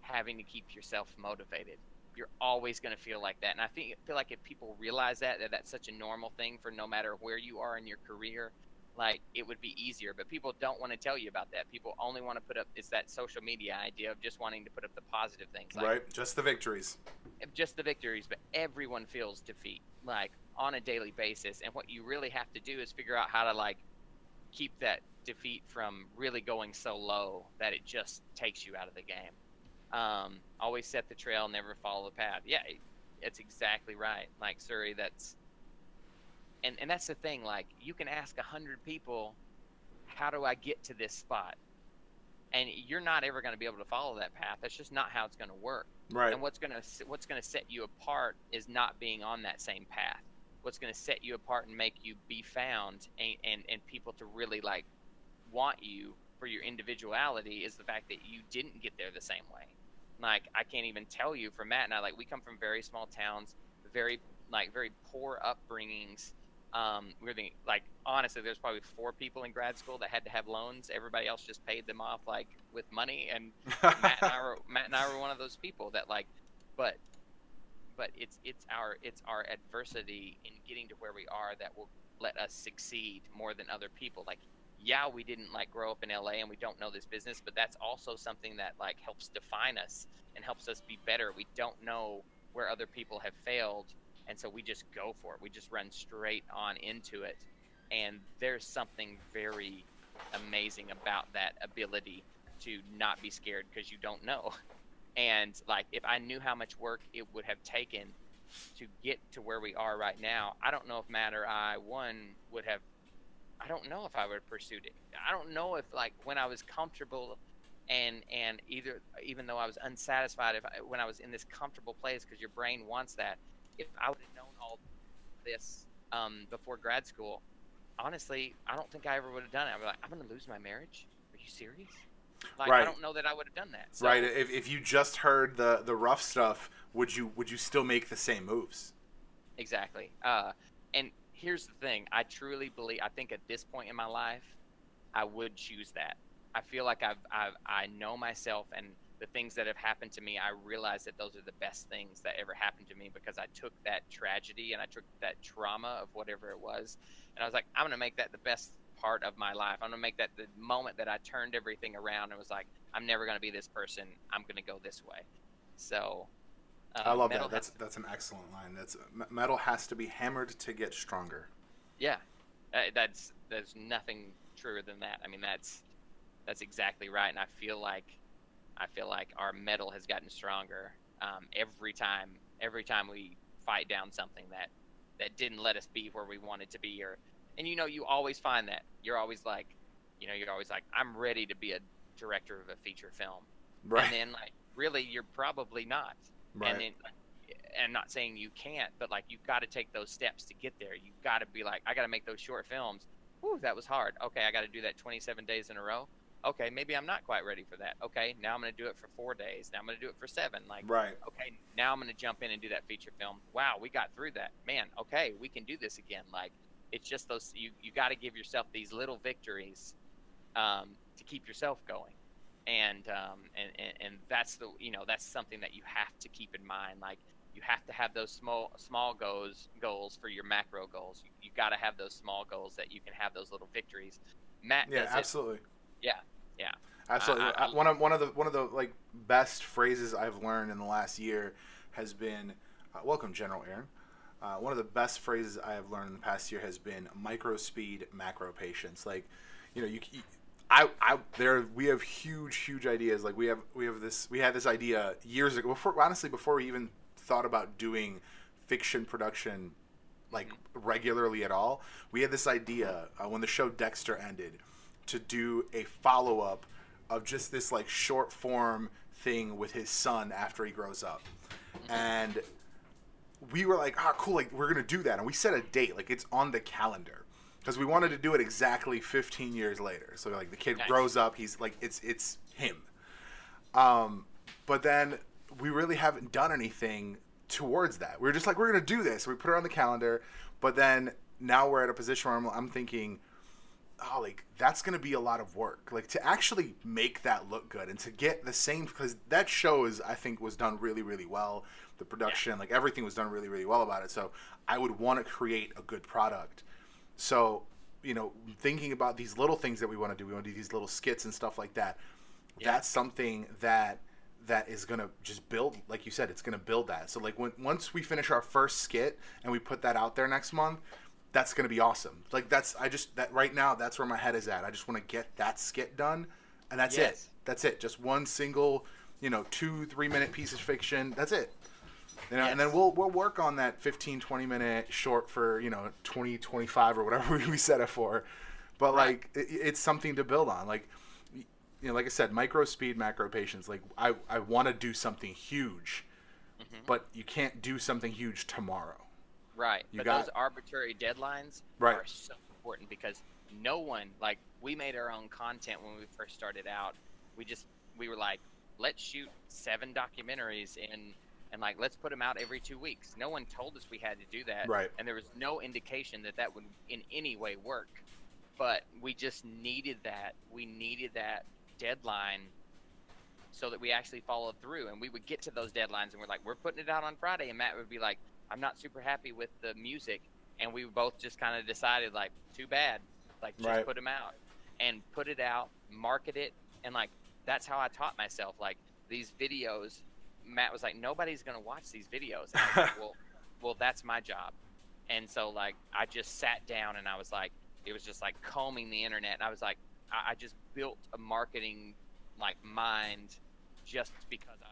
having to keep yourself motivated. You're always going to feel like that, and I think feel like if people realize that that that's such a normal thing for no matter where you are in your career, like it would be easier. But people don't want to tell you about that. People only want to put up it's that social media idea of just wanting to put up the positive things, like right, just the victories. just the victories, but everyone feels defeat like on a daily basis. And what you really have to do is figure out how to like keep that defeat from really going so low that it just takes you out of the game. Um, always set the trail, never follow the path. Yeah, it's exactly right. Like Surrey, that's and and that's the thing. Like you can ask a hundred people, how do I get to this spot? And you're not ever going to be able to follow that path. That's just not how it's going to work. Right. And what's going to what's going to set you apart is not being on that same path. What's going to set you apart and make you be found and, and and people to really like want you for your individuality is the fact that you didn't get there the same way. Like I can't even tell you for Matt and I like we come from very small towns, very like very poor upbringings. Um, we're the like honestly, there's probably four people in grad school that had to have loans. Everybody else just paid them off like with money. And Matt and I were *laughs* Matt and I were one of those people that like, but but it's it's our it's our adversity in getting to where we are that will let us succeed more than other people. Like, yeah, we didn't like grow up in LA and we don't know this business, but that's also something that like helps define us and helps us be better. We don't know where other people have failed and so we just go for it. We just run straight on into it, and there's something very amazing about that ability to not be scared because you don't know. And like, if I knew how much work it would have taken to get to where we are right now, I don't know if Matt or I one would have. I don't know if I would have pursued it. I don't know if like when I was comfortable and and either even though I was unsatisfied if I, when I was in this comfortable place because your brain wants that if I would have known all this um, before grad school, honestly, I don't think I ever would have done it. I'd be like, I'm going to lose my marriage. Are you serious? Like, right. I don't know that I would have done that. So, right. If, if you just heard the the rough stuff, would you would you still make the same moves? Exactly. Uh, and here's the thing: I truly believe. I think at this point in my life, I would choose that. I feel like I've, I've I know myself and the things that have happened to me, I realize that those are the best things that ever happened to me because I took that tragedy and I took that trauma of whatever it was, and I was like, I'm gonna make that the best part of my life. I'm gonna make that the moment that I turned everything around and was like, I'm never gonna be this person. I'm gonna go this way. So. Uh, I love that. That's that's an excellent line. That's metal has to be hammered to get stronger. Yeah, uh, that's there's nothing truer than that. I mean, that's that's exactly right, and I feel like I feel like our metal has gotten stronger um, every time. Every time we fight down something that that didn't let us be where we wanted to be, or and you know you always find that you're always like, you know, you're always like, I'm ready to be a director of a feature film, right? And then like, really, you're probably not. Right. And then, and I'm not saying you can't, but like you've got to take those steps to get there. You've got to be like, I got to make those short films. Whew, that was hard. Okay, I got to do that 27 days in a row okay, maybe I'm not quite ready for that. Okay, now I'm going to do it for four days. Now I'm going to do it for seven. Like, right. Okay, now I'm going to jump in and do that feature film. Wow, we got through that. Man, okay, we can do this again. Like, it's just those you you got to give yourself these little victories um, to keep yourself going. And, um, and, and and that's the you know that's something that you have to keep in mind. Like you have to have those small small goals goals for your macro goals. You, you got to have those small goals that you can have those little victories. Matt, yeah, absolutely. It, yeah, yeah. Absolutely. I, I, one of one of the one of the like best phrases I've learned in the last year has been, uh, "Welcome, General Aaron." Uh, one of the best phrases I have learned in the past year has been micro speed, macro patience. Like, you know, you, you I, I, there, we have huge, huge ideas. Like we have, we have this, we had this idea years ago. Before, honestly, before we even thought about doing fiction production, like regularly at all, we had this idea uh, when the show Dexter ended to do a follow up of just this like short form thing with his son after he grows up. And we were like, ah, oh, cool, like we're gonna do that, and we set a date, like it's on the calendar, because we wanted to do it exactly 15 years later. So like the kid nice. grows up, he's like, it's it's him. Um, but then we really haven't done anything towards that. We are just like, we're gonna do this. So We put it on the calendar, but then now we're at a position where I'm, I'm thinking, oh, like that's gonna be a lot of work. Like to actually make that look good and to get the same because that show is I think was done really really well. The production, yeah. like everything was done really really well about it. So I would want to create a good product. So you know, thinking about these little things that we want to do, we want to do these little skits and stuff like that. Yeah. That's something that that is gonna just build, like you said, it's gonna build that. So like when once we finish our first skit and we put that out there next month, that's going to be awesome. Like that's I just that right now that's where my head is at. I just want to get that skit done, and that's yes. it. That's it. Just one single, you know, two three minute piece of fiction. That's it. You know, And then we'll we'll work on that 15, 20 minute short for you know 20, 25 or whatever *laughs* we set it for. But Right. like it, it's something to build on. Like you know, like I said, micro speed, macro patience. Like I I want to do something huge, Mhm. but you can't do something huge tomorrow. Right. You but got- those arbitrary deadlines Right. are so important because no one like we made our own content when we first started out. We just we were like, let's shoot seven documentaries in and like let's put them out every two weeks. No one told us we had to do that. Right. And there was no indication that that would in any way work. But we just needed that. We needed that deadline so that we actually followed through and we would get to those deadlines and we're like we're putting it out on friday and matt would be like i'm not super happy with the music. And we both just kind of decided like too bad. Like just Right. put them out and put it out market it. And like that's how i taught myself like these videos. Matt was like nobody's going to watch these videos. And I was like, *laughs* well well that's my job. And so like i just sat down and i was like it was just like combing the internet. And i was like i, I just built a marketing like mind just because I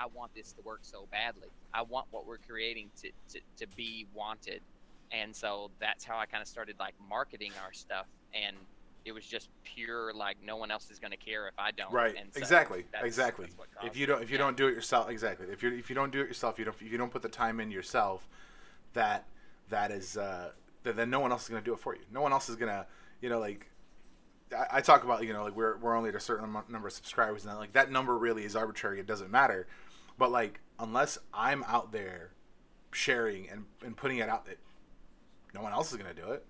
I want this to work so badly. I want what we're creating to, to, to be wanted. And so that's how I kind of started like marketing our stuff. And it was just pure like no one else is going to care if I don't. Right. And so exactly. that's- exactly. that's If you don't if you Yeah. don't do it yourself, exactly. If you if you don't do it yourself, you don't if you don't put the time in yourself, that that is uh, then then no one else is gonna do it for you. No one else is gonna you know like. I, I talk about you know like we're, we're only at a certain number of subscribers and that, like that number really is arbitrary it doesn't matter but like unless i'm out there sharing and, and putting it out it, no one else is going to do it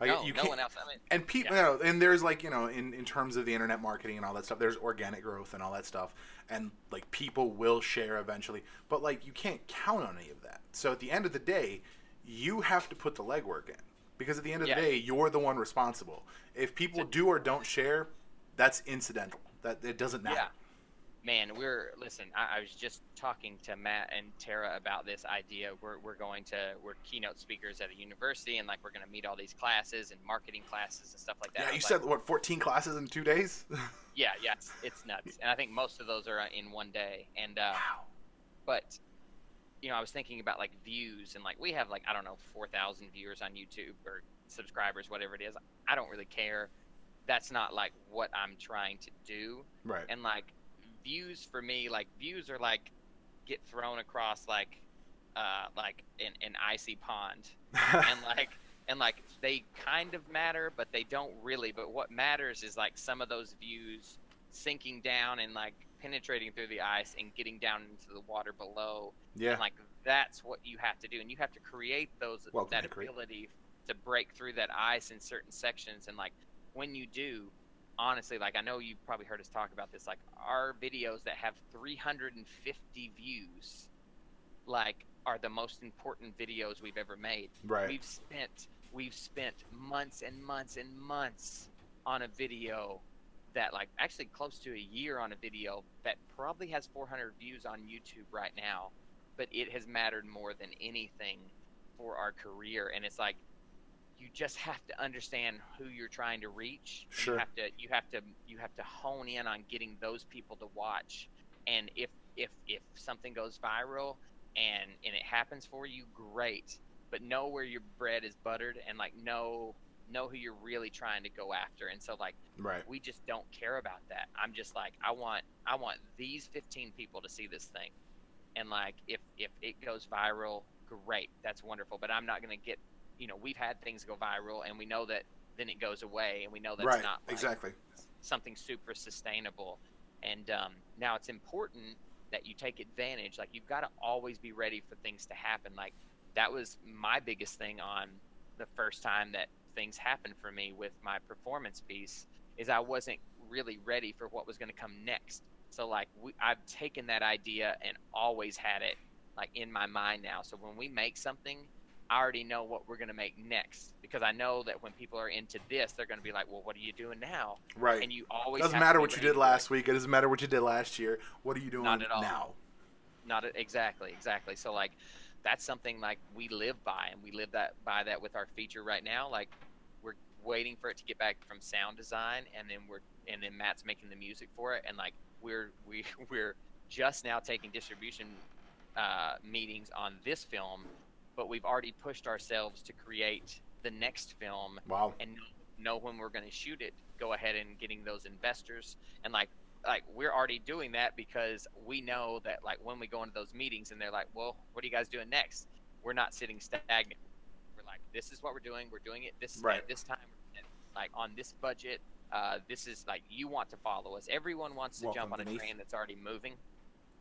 like no, you no one else. I mean, and people Yeah. you know, and there's like you know in, in terms of the internet marketing and all that stuff there's organic growth and all that stuff and like people will share eventually but like you can't count on any of that so at the end of the day you have to put the legwork in because at the end of Yeah. the day you're the one responsible if people do or don't share that's incidental that it doesn't matter Yeah. Man, we're listen. I, I was just talking to Matt and Tara about this idea. We're, we're going to we're keynote speakers at a university, and like we're going to meet all these classes and marketing classes and stuff like that. yeah you was said like, what 14 classes in two days *laughs* yeah, yeah, it's, it's nuts, and I think most of those are in one day. And uh, wow but you know, I was thinking about like views and like we have like I don't know four thousand viewers on YouTube or subscribers, whatever it is. I don't really care. That's not like what I'm trying to do. right and like views for me like views are like get thrown across like uh like an, an icy pond. *laughs* And like and like they kind of matter but they don't really. But what matters is like some of those views sinking down and like penetrating through the ice and getting down into the water below. Yeah. and like that's what you have to do. And you have to create those Welcome that to ability to break through that ice in certain sections. And like when you do honestly like i know you've probably heard us talk about this like our videos that have 350 views like are the most important videos we've ever made. Right. We've spent we've spent months and months and months on a video that like actually close to a year on a video that probably has 400 views on YouTube right now but it has mattered more than anything for our career. And it's like you just have to understand who you're trying to reach. Sure. you have to you have to you have to hone in on getting those people to watch. And if if if something goes viral and and it happens for you great. But know where your bread is buttered and like know know who you're really trying to go after. And so like right. we just don't care about that. I'm just like i want i want these 15 people to see this thing. And like if if it goes viral great. That's wonderful. But i'm not going to get you know we've had things go viral and we know that then it goes away and we know that's right not like, exactly something super sustainable. And um, now it's important that you take advantage. Like you've got to always be ready for things to happen. Like that was my biggest thing on the first time that things happened for me with my performance piece is I wasn't really ready for what was going to come next. So like we, I've taken that idea and always had it like in my mind now. So when we make something, I already know what we're going to make next because I know that when people are into this, they're going to be like, "Well, what are you doing now?" right And you always doesn't matter what you did last week. It doesn't matter what you did last year. What are you doing Not at all. now? Not exactly, exactly. So like, that's something like we live by, and we live that by that with our feature right now. Like, we're waiting for it to get back from sound design, and then we're and then Matt's making the music for it, and like we're we *laughs* we're just now taking distribution uh, meetings on this film, but we've already pushed ourselves to create the next film Wow. and know when we're going to shoot it. Go ahead and getting those investors and like like we're already doing that because we know that like when we go into those meetings and they're like, well, what are you guys doing next? We're not sitting stagnant. We're like, this is what we're doing. We're doing it this Right. at this time, like on this budget. Uh, this is like you want to follow us. Everyone wants to Welcome jump on a train that's already moving.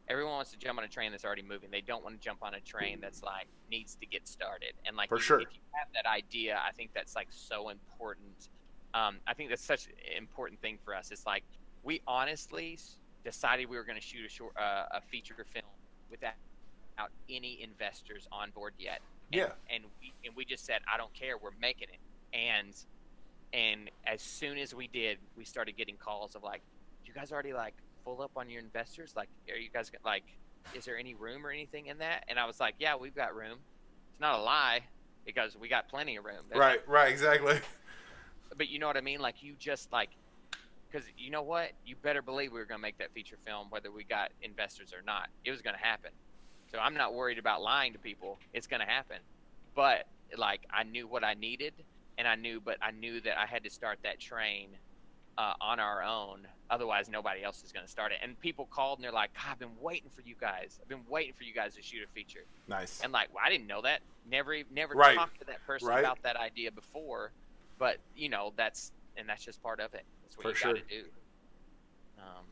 Everyone wants to jump on a train that's already moving. They don't want to jump on a train that's like needs to get started. And like For you- sure. if you have that idea, I think that's like so important. Um, I think that's such an important thing for us. It's like we honestly decided we were going to shoot a short, uh, a feature film without without any investors on board yet. And, Yeah. And we and we just said, I don't care. We're making it. And and as soon as we did, we started getting calls of like, you guys already like full up on your investors? Like, are you guys like, is there any room or anything in that? And I was like, yeah, we've got room. It's not a lie because we got plenty of room. There's Right. Right. Exactly. *laughs* but you know what I mean? Like you just like, because you know what? You better believe we were gonna make that feature film, whether we got investors or not. It was gonna happen. So I'm not worried about lying to people. It's gonna happen. But like I knew what I needed, and I knew, but I knew that I had to start that train uh, on our own. Otherwise, nobody else is gonna start it. And people called and they're like, "God, I've been waiting for you guys. I've been waiting for you guys to shoot a feature." Nice. And like, well, I didn't know that. Never, never Right. talked to that person Right. about that idea before. But you know, that's and that's just part of it. That's what For you sure. got to do. Um,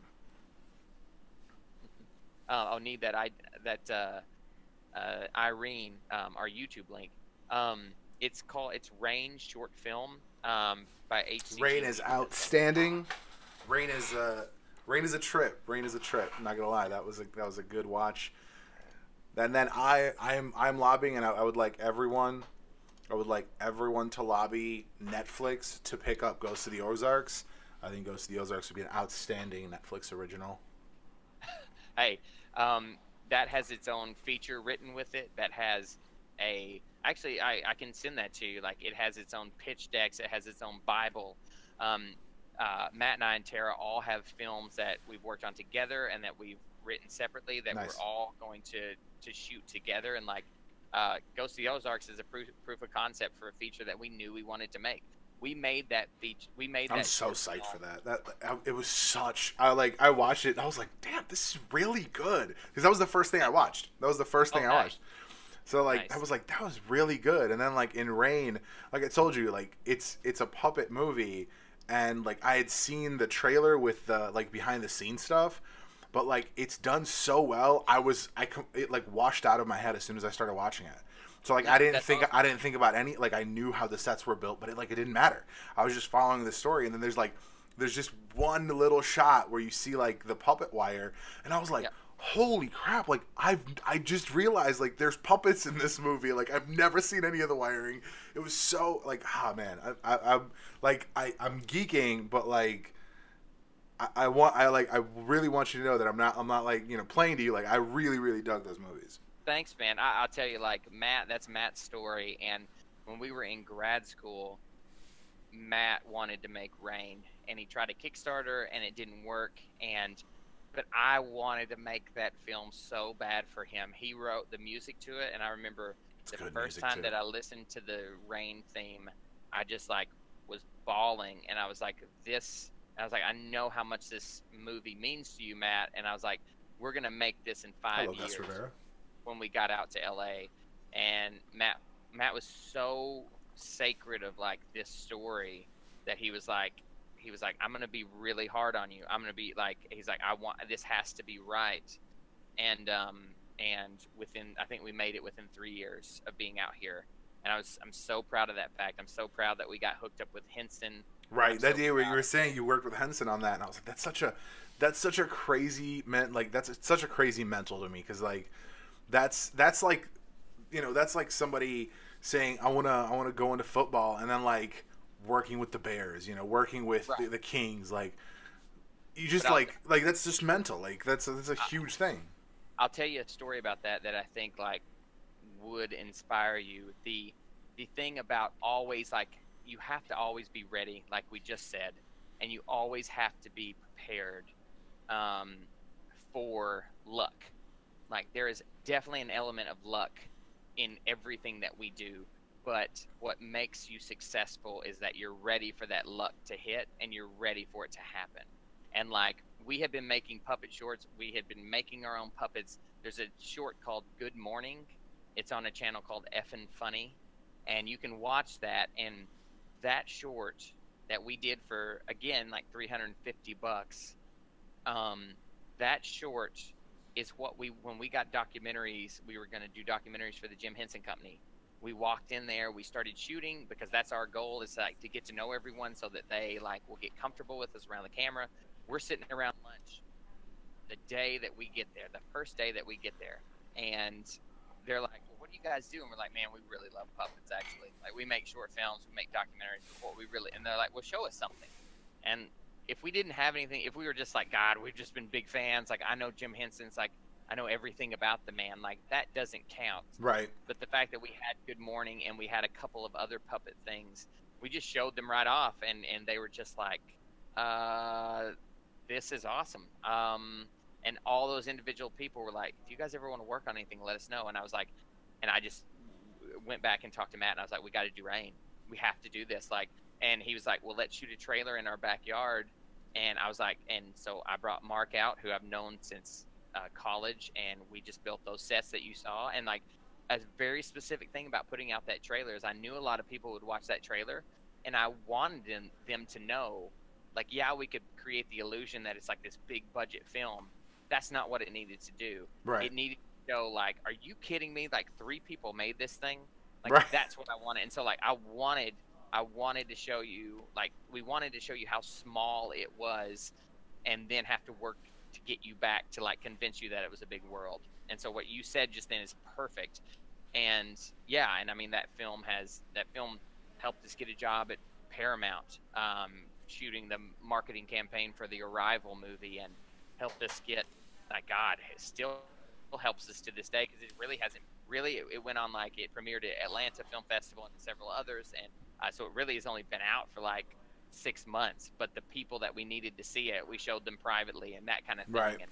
*laughs* uh, I'll need that. I that uh, uh, Irene, um, our YouTube link. Um, it's called it's Rain short film um, by HC. Rain is outstanding. Rain is uh Rain is a trip. Rain is a trip. I'm not gonna lie, that was a that was a good watch. And then I I'm I'm lobbying, and I, I would like everyone, I would like everyone to lobby Netflix to pick up Ghost of the Ozarks. I think Ghost of the Ozarks would be an outstanding Netflix original. *laughs* Hey, um, that has its own feature written with it. That has a actually, I, I can send that to you. Like it has its own pitch decks. It has its own Bible. Um, uh, Matt and I and Tara all have films that we've worked on together and that we've written separately that Nice. we're all going to to shoot together. And like uh, Ghost of the Ozarks is a proof, proof of concept for a feature that we knew we wanted to make. We made that feature. We made that. I'm so psyched for that. That I- it was such. I like. I watched it. and I was like, "Damn, this is really good." Because that was the first thing I watched. That was the first Oh, thing I nice. watched. So like, Nice. I was like, "That was really good." And then like in Rain, like I told you, like it's it's a puppet movie, and like I had seen the trailer with the like behind the scenes stuff, but like it's done so well. I was I it like washed out of my head as soon as I started watching it. So like I didn't think awesome. I didn't think about any like I knew how the sets were built, but it like it didn't matter. I was just following the story, and then there's like there's just one little shot where you see like the puppet wire, and I was like, Yep. Holy crap! Like I've I just realized like there's puppets in this movie. Like I've never seen any of the wiring. It was so like ah man, I, I I'm like I I'm geeking, but like. I, I want I like I really want you to know that I'm not I'm not like you know playing to you like I really really dug those movies. thanks, man. I, I'll tell you, like Matt, that's Matt's story. And when we were in grad school, Matt wanted to make Rain, and he tried a Kickstarter, and it didn't work. And but I wanted to make that film so bad for him. He wrote the music to it, and I remember It's the first time too. that I listened to the Rain theme, I just like was bawling, and I was like, this. I was like, I know how much this movie means to you, Matt, and I was like, we're gonna make this in five Hello, years when we got out to LA, and Matt Matt was so sacred of like this story that he was like he was like I'm gonna be really hard on you. I'm gonna be like he's like I want this has to be right, and um and within I think we made it within three years of being out here, and I was I'm so proud of that fact. I'm so proud that we got hooked up with Henson. Right. I'm That so day where you were saying you worked with Henson on that, and I was like, that's such a, that's such a crazy men like that's such a crazy mental to me because like, that's that's like, you know, that's like somebody saying I wanna I wanna go into football and then like working with the Bears, you know, working with the, Right. the Kings, like, you just like like that's just mental, like that's that's a huge thing. I'll tell you a story about that that I think like would inspire you. The the thing about always like you have to always be ready, like we just said, and you always have to be prepared um, for luck. Like there is definitely an element of luck in everything that we do, but what makes you successful is that you're ready for that luck to hit and you're ready for it to happen. And like we have been making puppet shorts, we had been making our own puppets. There's a short called Good Morning. It's on a channel called Effin Funny, and you can watch that. And that short that we did for again like 350 bucks. Um, that short is what we when we got documentaries, we were going to do documentaries for the Jim Henson Company. We walked in there, we started shooting because that's our goal is like to get to know everyone so that they like will get comfortable with us around the camera. We're sitting around lunch the day that we get there, the first day that we get there, and they're like, well, "What do you guys do?" And we're like, "Man, we really love puppets. Actually, like we make short films, we make documentaries. Before we really," and they're like, "Well, show us something." And if we didn't have anything, if we were just like God, we've just been big fans. Like I know Jim Henson's like I know everything about the man. Like that doesn't count. Right. But the fact that we had Good Morning and we had a couple of other puppet things, we just showed them right off, and and they were just like, uh, "This is awesome." Um, and all those individual people were like, "Do you guys ever want to work on anything? Let us know." And I was like, and I just went back and talked to Matt, and I was like, "We got to do rain. We have to do this." Like, and he was like, "Well, let's shoot a trailer in our backyard." And I was like, and so I brought Mark out, who I've known since uh, college, and we just built those sets that you saw. And like, a very specific thing about putting out that trailer is I knew a lot of people would watch that trailer, and I wanted them, them to know, like, yeah, we could create the illusion that it's like this big budget film. That's not what it needed to do. Right. It needed to show, like, are you kidding me? Like, three people made this thing. Like, Right. that's what I wanted. And so, like, I wanted, I wanted to show you, like, we wanted to show you how small it was, and then have to work to get you back to like convince you that it was a big world. And so what you said just then is perfect. And yeah, and I mean that film has that film helped us get a job at Paramount, um, shooting the marketing campaign for the Arrival movie, and helped us get. Like God, it still helps us to this day because it really hasn't. Really, it, it went on like it premiered at Atlanta Film Festival and several others, and uh, so it really has only been out for like six months. But the people that we needed to see it, we showed them privately and that kind of thing. Right. And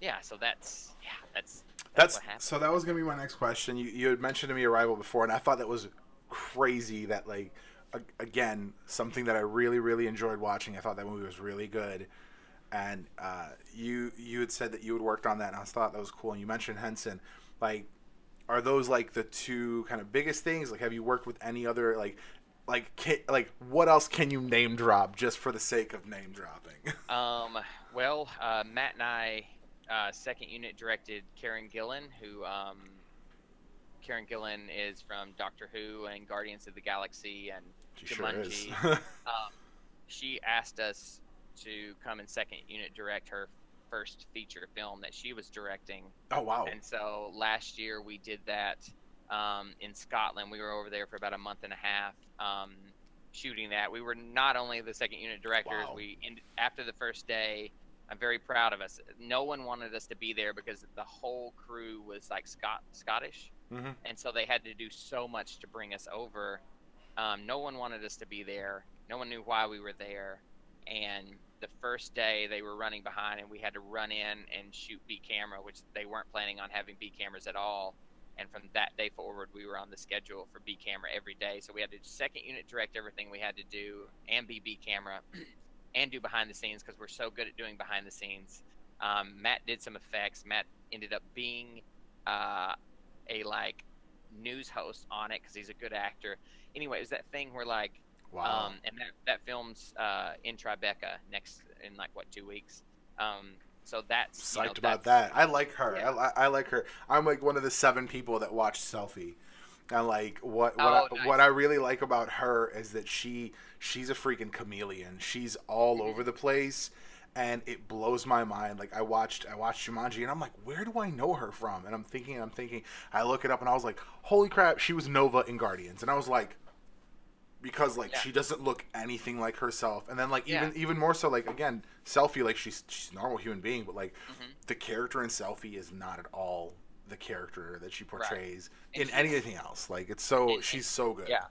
yeah, so that's yeah, that's That's what so. That was gonna be my next question. You you had mentioned to me Arrival before, and I thought that was crazy. That like again something that I really really enjoyed watching. I thought that movie was really good, and uh, you you had said that you had worked on that, and I thought that was cool. And you mentioned Henson, like. Are those like the two kind of biggest things? Like, have you worked with any other like, like, can, like what else can you name drop just for the sake of name dropping? *laughs* Um, well, uh, Matt and I, uh, second unit directed Karen Gillan, who um, Karen Gillan is from Doctor Who and Guardians of the Galaxy and She sure is. *laughs* Um, she asked us to come and second unit direct her first feature film that she was directing. oh wow! And so last year we did that um, in Scotland. We were over there for about a month and a half um, shooting that. We were not only the second unit directors. Wow. We in, after the first day, I'm very proud of us. No one wanted us to be there because the whole crew was like Scot- Scottish, hmm and so they had to do so much to bring us over. Um, no one wanted us to be there. No one knew why we were there. And the first day they were running behind, and we had to run in and shoot B camera, which they weren't planning on having B cameras at all. And from that day forward, we were on the schedule for B camera every day. So we had to second unit direct everything we had to do, and be B camera, *clears throat* and do behind the scenes because we're so good at doing behind the scenes. Um, Matt did some effects. Matt ended up being uh, a like news host on it because he's a good actor. Anyway, it was that thing where like, Wow. um, and that that film's uh, in Tribeca next in like what two weeks. Um, so that's you know, psyched about that's- that. I like her. Yeah. I, I like her. I'm like one of the seven people that watch Selfie. And like what what Oh, I, nice. what I really like about her is that she she's a freaking chameleon. She's all Mm-hmm. over the place and it blows my mind. Like I watched I watched Jumanji and I'm like, where do I know her from? And I'm thinking I'm thinking I look it up and I was like, holy crap, she was Nova in Guardians. And I was like because like Yeah. she doesn't look anything like herself and then like Yeah. even even more so like again selfie like she's she's a normal human being but like Mhm. the character in selfie is not at all the character that she portrays And in anything else like it's so and- she's so good Yeah.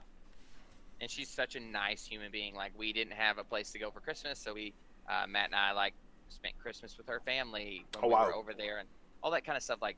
And she's such a nice human being. Like we didn't have a place to go for Christmas, so we uh, Matt and I like spent Christmas with her family when Oh, we wow. were over there and all that kind of stuff. Like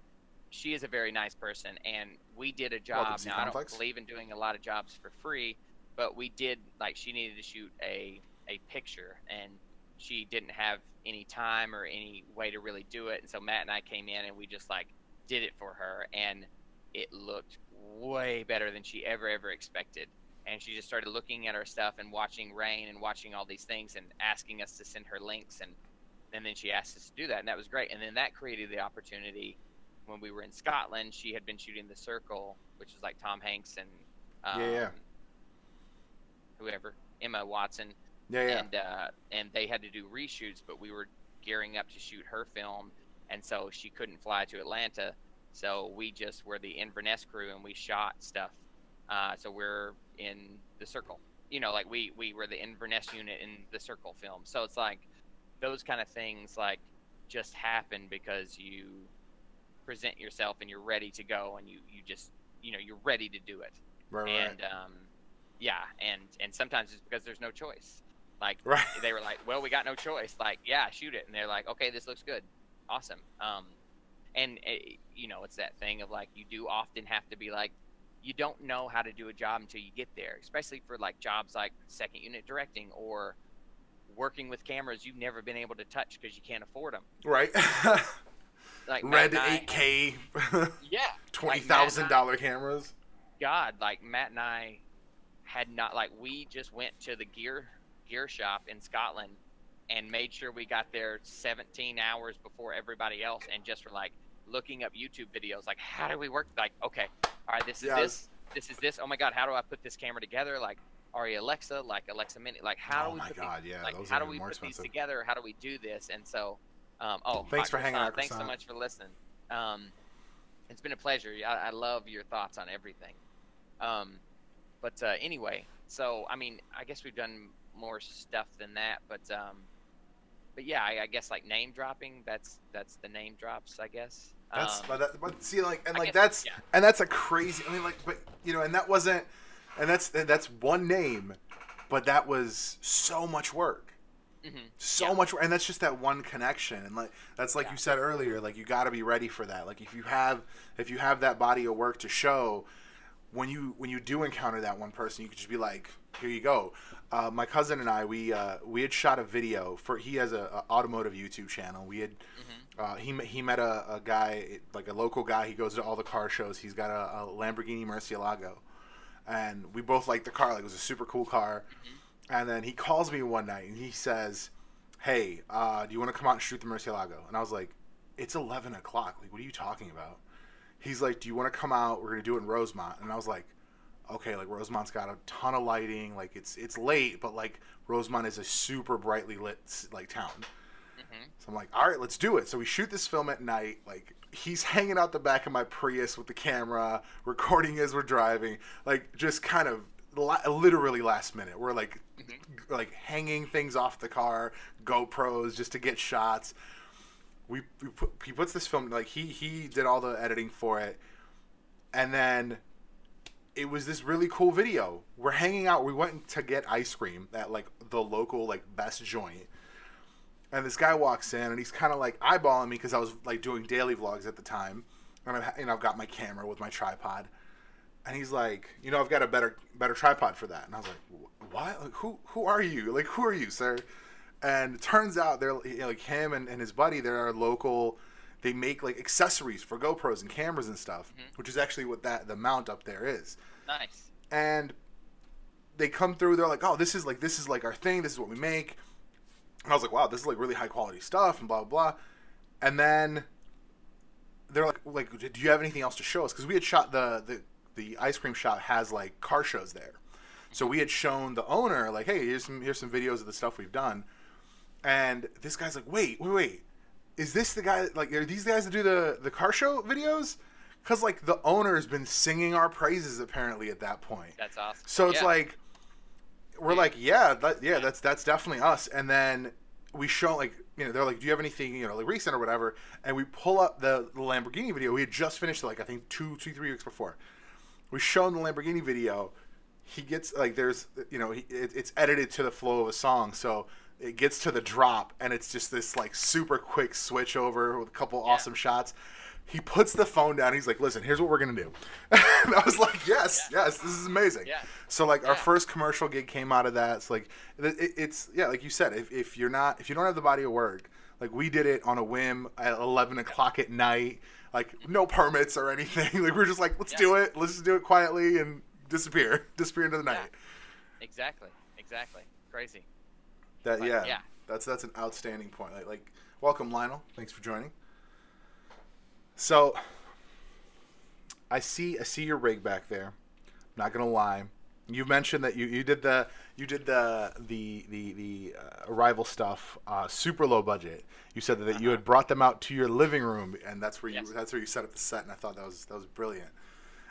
she is a very nice person, and we did a job. Now I don't believe in doing a lot of jobs for free, but we did like she needed to shoot a a picture, and she didn't have any time or any way to really do it, and so Matt and I came in and we just like did it for her, and it looked way better than she ever ever expected. And she just started looking at our stuff and watching Rain and watching all these things and asking us to send her links and and then she asked us to do that and that was great and then that created the opportunity when we were in Scotland she had been shooting the circle which is like Tom Hanks and um, Yeah, yeah. Whoever Emma Watson. Yeah, yeah. and uh, and they had to do reshoots but we were gearing up to shoot her film and so she couldn't fly to Atlanta. So we just were the Inverness crew and we shot stuff. Uh, so we're in the circle. You know like we we were the Inverness unit in the circle film. So it's like those kind of things like just happen because you present yourself and you're ready to go and you you just you know you're ready to do it. Right, right. and um, yeah, and and sometimes it's because there's no choice. Like Right. they were like, well, we got no choice. Like, yeah, shoot it, and they're like, okay, this looks good, awesome. Um, and uh you know, it's that thing of like you do often have to be like, you don't know how to do a job until you get there, especially for like jobs like second unit directing or working with cameras you've never been able to touch because you can't afford them. right. *laughs* Like Red eight K, yeah, twenty thousand and I- dollar cameras. God, like Matt and I had not like we just went to the gear gear shop in Scotland and made sure we got there 17 hours before everybody else and just were like looking up YouTube videos like how do we work like okay all right this is this this is this oh my god how do I put this camera together like ARRI Alexa like Alexa Mini like how oh do we my put god, these, yeah, like how do we put these together how do we do this? And so um, oh Thanks for hanging out, thanks so much for listening. Um, it's been a pleasure. I, I love your thoughts on everything. Um, but uh, anyway, so I mean, I guess we've done more stuff than that, but um, but yeah, I, I guess like name dropping. That's that's the name drops, I guess. That's um, but, that, but see like and I like guess- that's yeah. and that's a crazy. I mean like but you know and that wasn't and that's that's one name, but that was so much work. mhm, so yeah. much and that's just that one connection and like that's like Yeah. you said earlier like you got to be ready for that like if you have if you have that body of work to show when you when you do encounter that one person you could just be like here you go uh, my cousin and i we uh, we had shot a video for he has a, a automotive youtube channel we had Mhm. uh, he, met- he met a, a guy like a local guy he goes to all the car shows he's got a, a lamborghini murcielago and we both liked the car like it was a super cool car and then he calls me one night and he says, "Hey, uh, do you want to come out and shoot the Murcielago?" And I was like, "It's eleven o'clock. Like, what are you talking about?" He's like, "Do you want to come out? We're gonna do it in Rosemont." And I was like, "Okay, like Rosemont's got a ton of lighting. Like, it's it's late, but like Rosemont is a super brightly lit like town." Mhm. So I'm like, all right, let's do it. So we shoot this film at night. Like he's hanging out the back of my Prius with the camera, recording as we're driving. Like just kind of literally last minute. We're like, Mhm. like hanging things off the car, GoPros just to get shots. We, we put, he puts this film like he he did all the editing for it, and then it was this really cool video. We're hanging out. We went to get ice cream at like the local like best joint and this guy walks in and he's kind of like eyeballing me because I was like doing daily vlogs at the time, and I've you know got my camera with my tripod, and he's like, you know I've got a better better tripod for that, and I was like, "Wh- what? Like, who who are you? Like who are you, sir? And it turns out they're you know, like him and, and his buddy. They're local. They make like accessories for GoPros and cameras and stuff, Mhm. which is actually what that the mount up there is nice. and they come through they're like oh this is like this is like our thing this is what we make and i was like wow this is like really high quality stuff and blah blah blah and then they're like like do you have anything else to show us because we had shot the the the ice cream shop has like car shows there so we had shown the owner like hey here's some here's some videos of the stuff we've done and this guy's like wait wait wait is this the guy like are these guys that do the the car show videos because like the owner's been singing our praises apparently at that point That's awesome. so it's Yeah. like we're Yeah. like, yeah, that, yeah, that's that's definitely us. And then we show like, you know, they're like, do you have anything, you know, like recent or whatever? And we pull up the, the Lamborghini video. We had just finished like I think two, two, three weeks before. We show him the Lamborghini video. He gets like there's you know he, it, it's edited to the flow of a song, so it gets to the drop and it's just this like super quick switch over with a couple Yeah. awesome shots. he puts the phone down. He's like, "Listen, here's what we're gonna do." *laughs* and I was like, "Yes, Yeah. yes, this is amazing." Yeah. So like our first commercial gig came out of that. It's like it, it's yeah, like you said, if, if you're not if you don't have the body of work, like we did it on a whim at eleven o'clock at night, like no permits or anything. *laughs* like we're just like, let's do it. Let's just do it quietly and disappear, *laughs* disappear into the Yeah. night. Exactly. Exactly. Crazy. That But, yeah, yeah. that's that's an outstanding point. Like, like welcome Lionel, thanks for joining. So I see I see your rig back there. I'm Not gonna lie, you mentioned that you, you did the you did the the the the uh, arrival stuff uh, super low budget. You said that you had brought them out to your living room, and that's where you Uh-huh. Yes. that's where you set up the set. And I thought that was that was brilliant.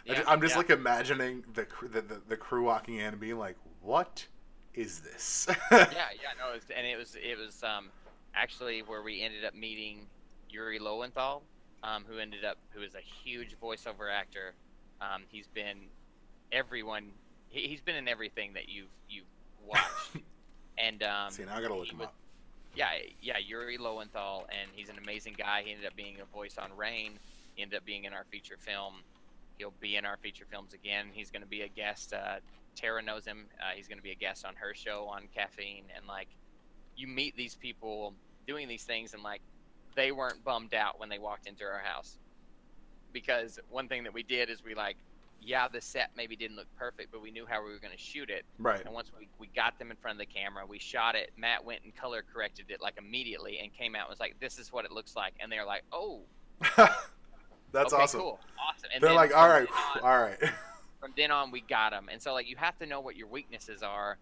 Yeah, I'm just yeah. like imagining the, the, the the crew walking in and being like, "What is this?" *laughs* yeah, yeah, no, it was, and it was it was um actually where we ended up meeting Yuri Lowenthal, um, who ended up who is a huge voiceover actor. Um, he's been everyone. He, he's been in everything that you've you've watched, *laughs* and um, See, now I gotta look him was- up. yeah, yeah, Yuri Lowenthal, and he's an amazing guy. He ended up being a voice on Rain. He ended up being in our feature film. He'll be in our feature films again. He's going to be a guest. Uh, Tara knows him. Uh, he's going to be a guest on her show on Caffeine. And like, you meet these people doing these things, and like, they weren't bummed out when they walked into our house. Because one thing that we did is we like, yeah, the set maybe didn't look perfect, but we knew how we were going to shoot it. Right. And once we, we got them in front of the camera, we shot it. Matt went and color corrected it like immediately and came out and was like, "This is what it looks like." And they're like, "Oh, *laughs* That's okay, awesome. cool, awesome." And They're like, all right, all right. *laughs* from then on, we got them. And so like, you have to know what your weaknesses are,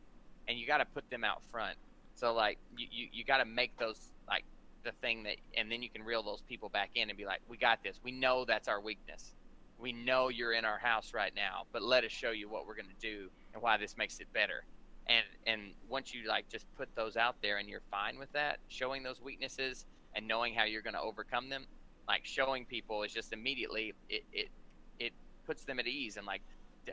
and you got to put them out front. So like, you you, you got to make those like the thing that, and then you can reel those people back in and be like, "We got this. We know that's our weakness." We know you're in our house right now, but let us show you what we're going to do and why this makes it better and and once you like just put those out there and you're fine with that showing those weaknesses and knowing how you're going to overcome them like showing people is just immediately it it it puts them at ease and like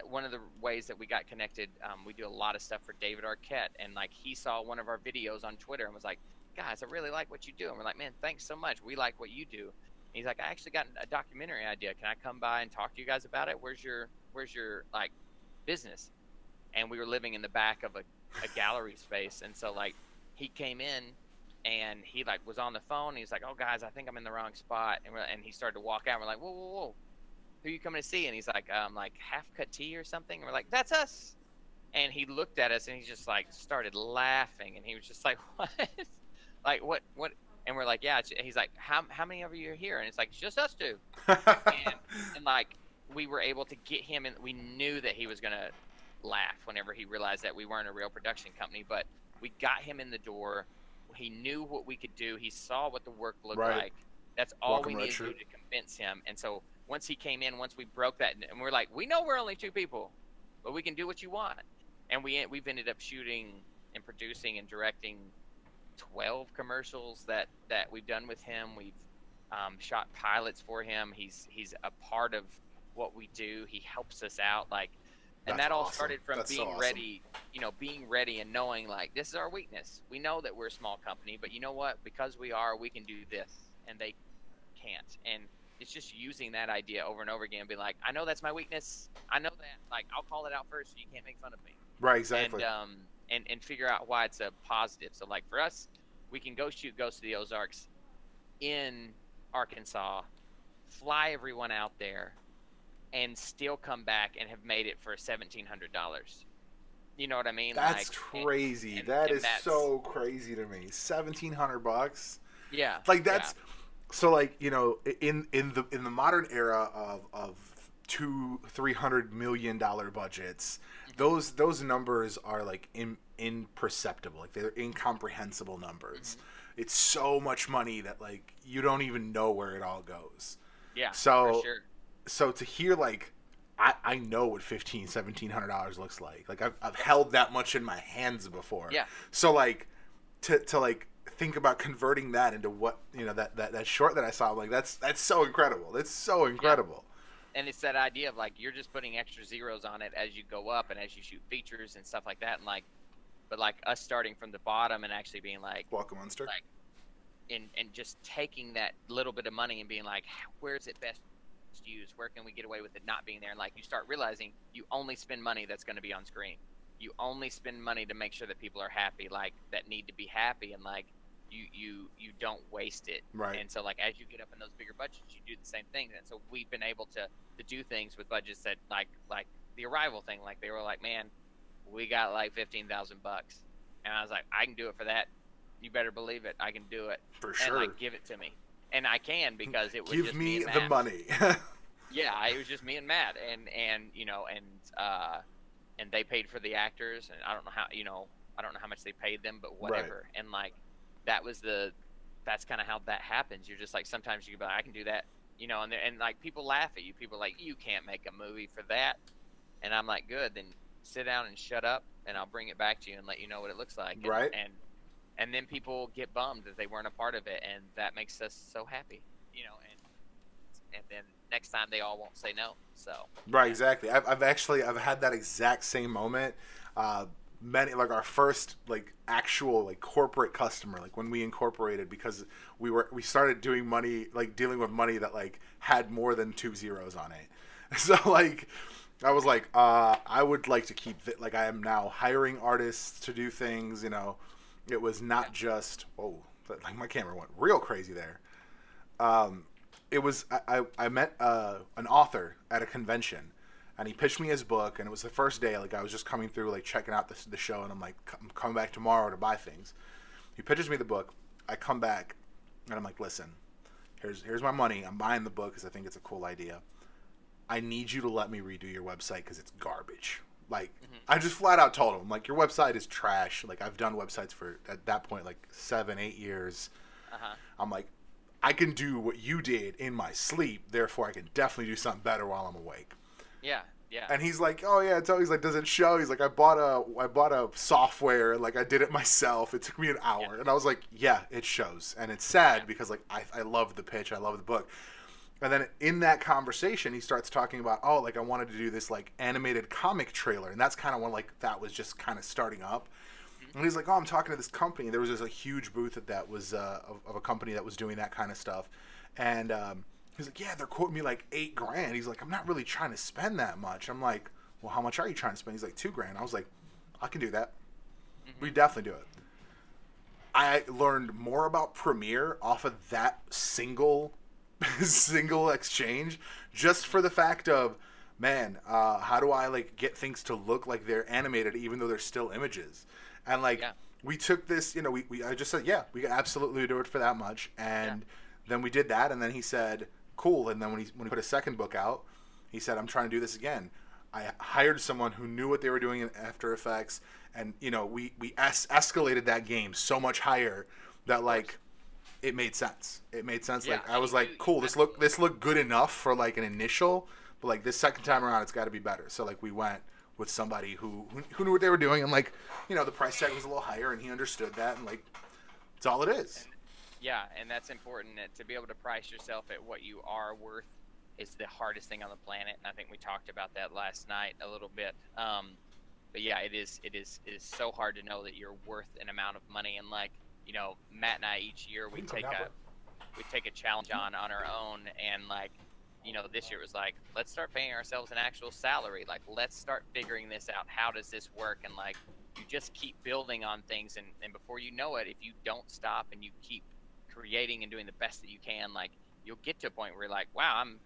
one of the ways that we got connected um, we do a lot of stuff for david arquette and like he saw one of our videos on twitter and was like guys i really like what you do. And we're like man thanks so much. We like what you do. And he's like i actually got a documentary idea. Can i come by and talk to you guys about it? Where's your where's your like business? And we were living in the back of a, a gallery space. And so like he came in and he like was on the phone. He's like oh guys i think i'm in the wrong spot. And, and he started to walk out. And we're like whoa whoa whoa who you coming to see? And he's like um like half cut tea or something? And we're like that's us. And he looked at us and he just like started laughing. And he was just like *laughs* what? Like what what? And we're like yeah he's like how, how many of you are here? And it's like it's just us two. And, *laughs* and like we were able to get him and we knew that he was gonna laugh whenever he realized that we weren't a real production company but we got him in the door. He knew what we could do. He saw what the work looked Right. like. That's all Welcome we needed to do to convince him. And so once he came in once we broke that and we're like we know we're only two people but we can do what you want. And we we've ended up shooting and producing and directing 12 commercials that that we've done with him. We've um, shot pilots for him. He's he's a part of what we do. He helps us out like and That's that all awesome. started from That's so being awesome. ready you know being ready and knowing like this is our weakness. We know that we're a small company but you know what? Because we are we can do this and they can't. And it's just using that idea over and over again and be like i know that's my weakness i know that like i'll call it out first so you can't make fun of me right, exactly. and um and and figure out why it's a positive. So like for us, we can go shoot Ghost of the Ozarks in Arkansas, fly everyone out there, and still come back and have made it for seventeen hundred dollars. You know what I mean? That's Like, crazy. and- that and is that's- so crazy to me. Seventeen hundred bucks. yeah. Like that's so like you know in in the in the modern era of of two three hundred million dollar budgets, those those numbers are like in, imperceptible. Like they're incomprehensible numbers. Mm-hmm. It's so much money that like you don't even know where it all goes. yeah. so- sure. so to hear like I, I know what fifteen seventeen hundred dollars looks like like I've, I've held that much in my hands before Yeah. so like to, to like think about converting that into what you know that, that that short that i saw I'm like that's that's so incredible it's so incredible and it's that idea of like you're just putting extra zeros on it as you go up and as you shoot features and stuff like that and like but like us starting from the bottom and actually being like welcome Munster. Like, and and just taking that little bit of money and being like, where's it best used? Where can we get away with it not being there? And like you start realizing you only spend money that's going to be on screen. You only spend money to make sure that people are happy, like that need to be happy, and like you you you don't waste it. Right. And so like as you get up in those bigger budgets, you do the same thing. And so we've been able to to do things with budgets that like like the arrival thing. Like they were like, man, we got like fifteen thousand bucks, and I was like, I can do it for that. You better believe it. I can do it. For sure. And like give it to me, and I can because it was Give just me me and the money. *laughs* Yeah, it was just me and Matt, and and you know, and uh, and they paid for the actors, and I don't know how you know, I don't know how much they paid them, but whatever. And like, that was the, that's kind of how that happens. You're just like sometimes you can be like, I can do that, you know, and and like people laugh at you. People are like you can't make a movie for that, and I'm like, good, then sit down and shut up, and I'll bring it back to you and let you know what it looks like. And, Right. And and then people get bummed that they weren't a part of it, and that makes us so happy, you know, and and then next time they all won't say no. So Right, exactly. I've, I've actually I've had that exact same moment. Uh, many like our first like actual like corporate customer, like when we incorporated because we were we started doing money like dealing with money that like had more than two zeros on it. *laughs* So like I was like, uh, I would like to keep it. Like I am now hiring artists to do things. You know, it was not just oh, like my camera went real crazy there. Um, it was I, I, met uh, an author at a convention and he pitched me his book and it was the first day like i was just coming through like checking out the, the show and i'm like i'm coming back tomorrow to buy things. He pitches me the book. I come back and i'm like listen here's here's my money. I'm buying the book because i think it's a cool idea. I need you to let me redo your website because it's garbage. Like i just flat out told him like your website is trash. Like i've done websites for at that point like seven eight years. Uh huh. I'm like, I can do what you did in my sleep, therefore I can definitely do something better while I'm awake. Yeah. Yeah. And he's like, oh yeah, it's always like, does it show? He's like, I bought a, I bought a software, like I did it myself. It took me an hour, Yeah. and I was like, yeah, it shows, and it's sad Yeah. because like I, I love the pitch, I love the book. And then in that conversation, he starts talking about, oh, like I wanted to do this like animated comic trailer, and that's kind of when like that was just kind of starting up. And he's like, "Oh, I'm talking to this company. There was just a huge booth that that was uh, of, of a company that was doing that kind of stuff." And um, he's like, "Yeah, they're quoting me like eight grand." He's like, "I'm not really trying to spend that much." I'm like, "Well, how much are you trying to spend?" He's like, two grand." I was like, "I can do that. We definitely do it." I learned more about Premiere off of that single *laughs* single exchange just for the fact of man uh, how do i like get things to look like they're animated even though they're still images and like Yeah. we took this you know we, we i just said yeah we absolutely do it for that much and then we did that and then he said cool and then when he when he put a second book out he said i'm trying to do this again i hired someone who knew what they were doing in after effects and you know we we es- escalated that game so much higher that like it made sense. It made sense. Yeah, like I was like, cool. This look this looked good enough for like an initial, but like this second time around, it's got to be better. So like we went with somebody who, who who knew what they were doing, and like you know the price tag was a little higher, and he understood that, and like it's all it is. Yeah, and that's important that to be able to price yourself at what you are worth is the hardest thing on the planet. And I think we talked about that last night a little bit. Um, but yeah, it is it is it is so hard to know that you're worth an amount of money. And like you know, Matt and I each year we can come take down, a we take a challenge on on our own, and like you know, this year was like let's start paying ourselves an actual salary. Like let's start figuring this out. How does this work? And like you just keep building on things, and and before you know it, if you don't stop and you keep creating and doing the best that you can, like you'll get to a point where you're like, wow, I'm,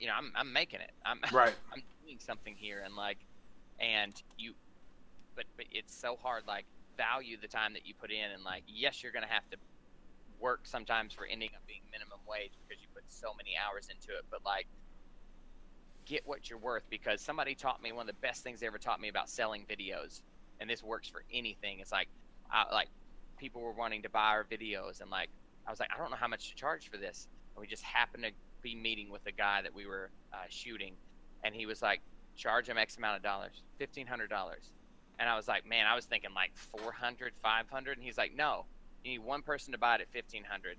you know, I'm, I'm making it. I'm, *laughs* Right. I'm doing something here, and like, and you, but but it's so hard. Like, value the time that you put in, and like, yes, you're gonna have to work sometimes for ending up being minimum wage because you put so many hours into it. But like, get what you're worth because somebody taught me one of the best things they ever taught me about selling videos, and this works for anything. It's like, I, like people were wanting to buy our videos, and like, I was like, I don't know how much to charge for this. And we just happened to be meeting with a guy that we were uh, shooting, and he was like, charge him X amount of dollars, fifteen hundred dollars. And I was like, man, I was thinking like 400, 500. And he's like, no, you need one person to buy it at 1500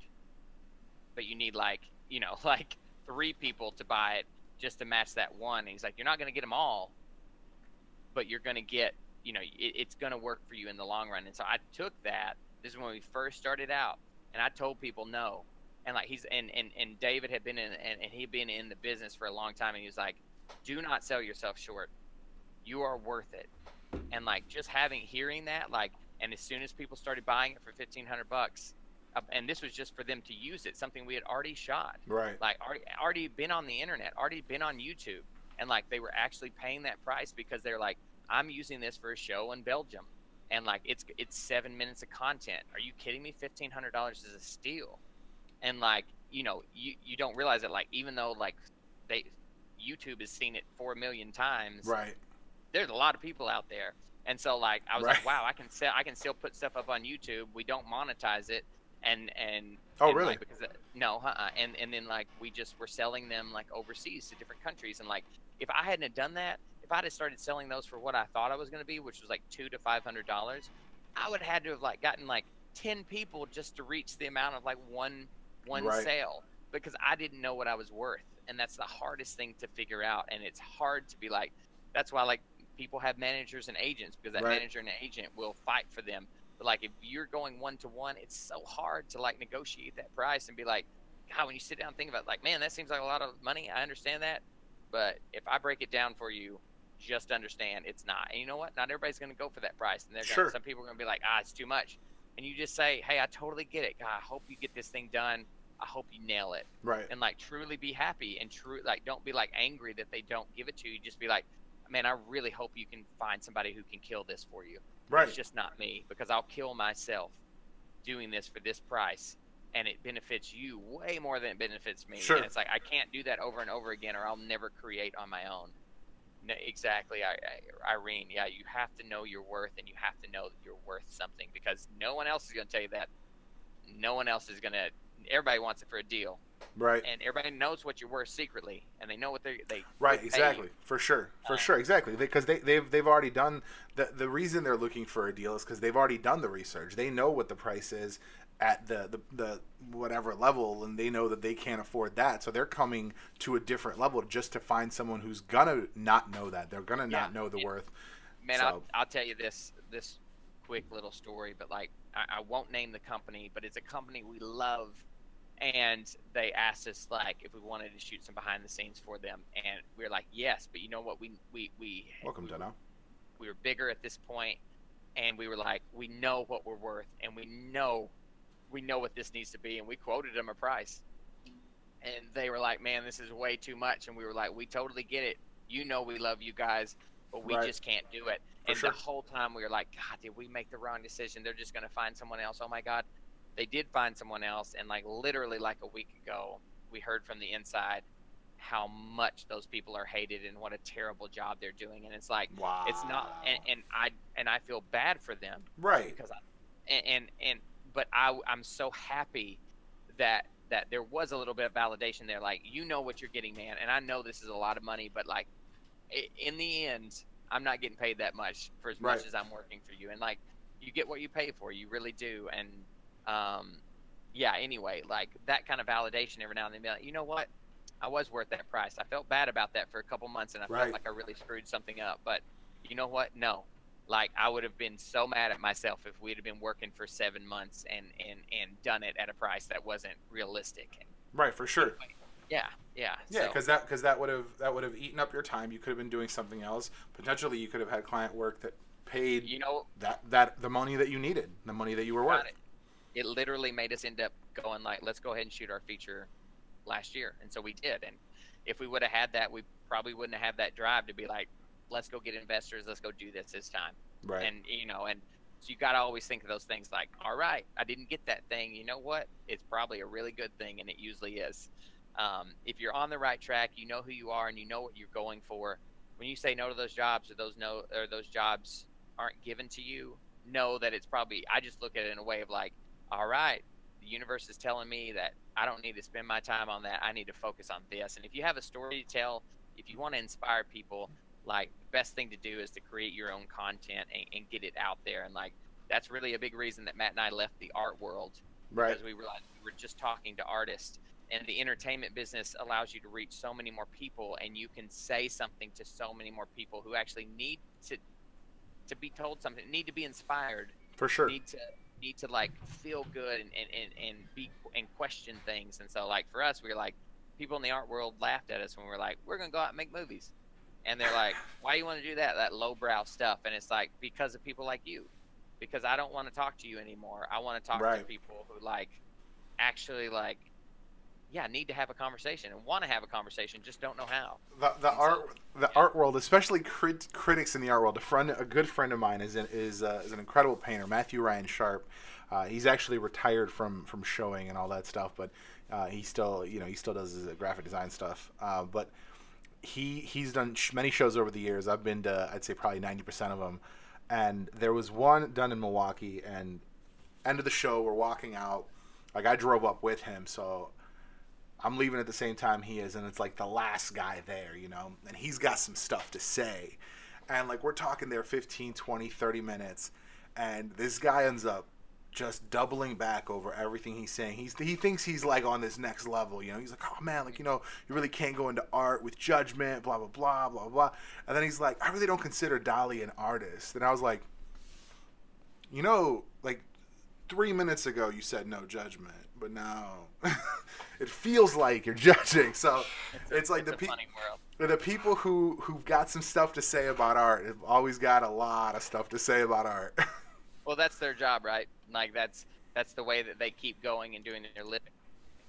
but you need like, you know, *laughs* like three people to buy it just to match that one. And he's like, you're not going to get them all, but you're going to get, you know, it, it's going to work for you in the long run. And so I took that. This is when we first started out. and I told people no, and like he's and and, and David had been in and, and he'd been in the business for a long time, and he was like, do not sell yourself short. You are worth it, and like just having hearing that like, and as soon as people started buying it for fifteen hundred bucks. Uh, and this was just for them to use it, something we had already shot, Right. like already, already been on the internet, already been on YouTube, and like they were actually paying that price because they're like, I'm using this for a show in Belgium, and like it's it's seven minutes of content. Are you kidding me? Fifteen hundred dollars is a steal, and like you know you you don't realize it. like even though like they YouTube has seen it four million times, Right. there's a lot of people out there. And so like I was Right. like, wow, I can sell I can still put stuff up on YouTube. We don't monetize it and and Oh, and, really? like, because it- no, uh-uh. and and then like we just were selling them like overseas to different countries and like if I hadn't done that, if I'd have started selling those for what I thought I was going to be, which was like 2 to 500 dollars, I would have had to have like gotten like 10 people just to reach the amount of like one one Right. sale because I didn't know what I was worth. And that's the hardest thing to figure out and it's hard to be like that's why like people have managers and agents because that Right. manager and agent will fight for them. But like if you're going one to one, it's so hard to like negotiate that price and be like, God, when you sit down and think about it, like, man, that seems like a lot of money. I understand that. But if I break it down for you, just understand it's not. And you know what? Not everybody's gonna go for that price. And they're Sure. gonna, some people are gonna be like, ah, it's too much. And you just say, Hey, I totally get it. God, I hope you get this thing done. I hope you nail it Right. and like truly be happy and true like don't be like angry that they don't give it to you just be like man i really hope you can find somebody who can kill this for you. Right. it's just not me because i'll kill myself doing this for this price and it benefits you way more than it benefits me. Sure. and it's like i can't do that over and over again or i'll never create on my own. No, exactly. I, I, irene yeah you have to know your worth and you have to know that you're worth something because no one else is going to tell you that. No one else is going to everybody wants it for a deal Right. and everybody knows what you're worth secretly, and they know what they they Right, they exactly, you. for sure, for Uh, sure, exactly. Because they, they've they've already done the the reason they're looking for a deal is because they've already done the research. They know what the price is at the, the the whatever level, and they know that they can't afford that. So they're coming to a different level just to find someone who's gonna not know that. They're gonna not know the worth. Man, So- I'll, I'll tell you this this quick little story, but like I, I won't name the company, but it's a company we love, and they asked us like if we wanted to shoot some behind the scenes for them, and we were like yes, but you know what? We we we Welcome, we, Deno. we were bigger at this point and we were like we know what we're worth and we know we know what this needs to be and we quoted them a price. And they were like man this is way too much. And we were like we totally get it. You know we love you guys but we Right. just can't do it. For and sure. the whole time we were like god did we make the wrong decision? They're just going to find someone else. Oh my god they did find someone else and like literally like a week ago we heard from the inside how much those people are hated and what a terrible job they're doing and it's like Wow. it's not and, and i and i feel bad for them right. because i and and, and but i i'm so happy that that there was a little bit of validation there like you know what you're getting man and i know this is a lot of money but like in the end i'm not getting paid that much for as much as i'm working for you and like you get what you pay for you really do and um yeah anyway like that kind of validation every now and then be like you know what I was worth that price. I felt bad about that for a couple months, and I Right. felt like I really screwed something up. But you know what? No, like I would have been so mad at myself if we'd have been working for seven months and and and done it at a price that wasn't realistic. Right, for sure. yeah, yeah, Yeah, so- because that because that would have that would have eaten up your time. You could have been doing something else. Potentially, you could have had client work that paid you know, that that the money that you needed, the money that you were worth. It. It literally made us end up going like, let's go ahead and shoot our feature last year, and so we did. And if we would have had that, we probably wouldn't have had that drive to be like, let's go get investors, let's go do this this time. Right. and you know and so you got to always think of those things like all right i didn't get that thing you know what it's probably a really good thing and it usually is um, if you're on the right track you know who you are and you know what you're going for when you say no to those jobs or those no or those jobs aren't given to you know that it's probably i just look at it in a way of like all right. The universe is telling me that i don't need to spend my time on that. I need to focus on this. And if you have a story to tell if you want to inspire people like the best thing to do is to create your own content and, and get it out there. And like that's really a big reason that matt and i left the art world. Right. because we realized we were just talking to artists. And the entertainment business allows you to reach so many more people. And you can say something to so many more people who actually need to to be told something need to be inspired. For sure. need to need to like feel good and, and, and, and be and question things. And so like for us, we are like people in the art world laughed at us when we are like, we're gonna go out and make movies, and they're like, why do you want to do that? That lowbrow stuff. And it's like because of people like you, because I don't want to talk to you anymore. I want to talk Right. to people who like actually like yeah need to have a conversation and want to have a conversation just don't know how the, the And so- art the art world, especially crit, critics in the art world. A friend, a good friend of mine, is an, is uh, is an incredible painter, Matthew Ryan Sharp. Uh, he's actually retired from from showing and all that stuff, but uh, he still you know he still does his uh, graphic design stuff. Uh, but he he's done sh- many shows over the years. I've been to I'd say probably ninety percent of them, and there was one done in Milwaukee. And end of the show, we're walking out. Like I drove up with him, so I'm leaving at the same time he is, and it's like the last guy there, you know, and he's got some stuff to say. And like we're talking there 15, 20, 30 minutes, and this guy ends up just doubling back over everything he's saying. He's he thinks he's like on this next level, you know. He's like, "Oh man, like you know, you really can't go into art with judgment, blah blah blah blah blah." And then he's like, "I really don't consider Dali an artist." And I was like, "You know, like 3 minutes ago you said no judgment, but now *laughs* it feels like you're *laughs* judging." So it's like it's the a pe- funny world the people who who've got some stuff to say about art have always got a lot of stuff to say about art. *laughs* well that's their job right like that's that's the way that they keep going and doing their living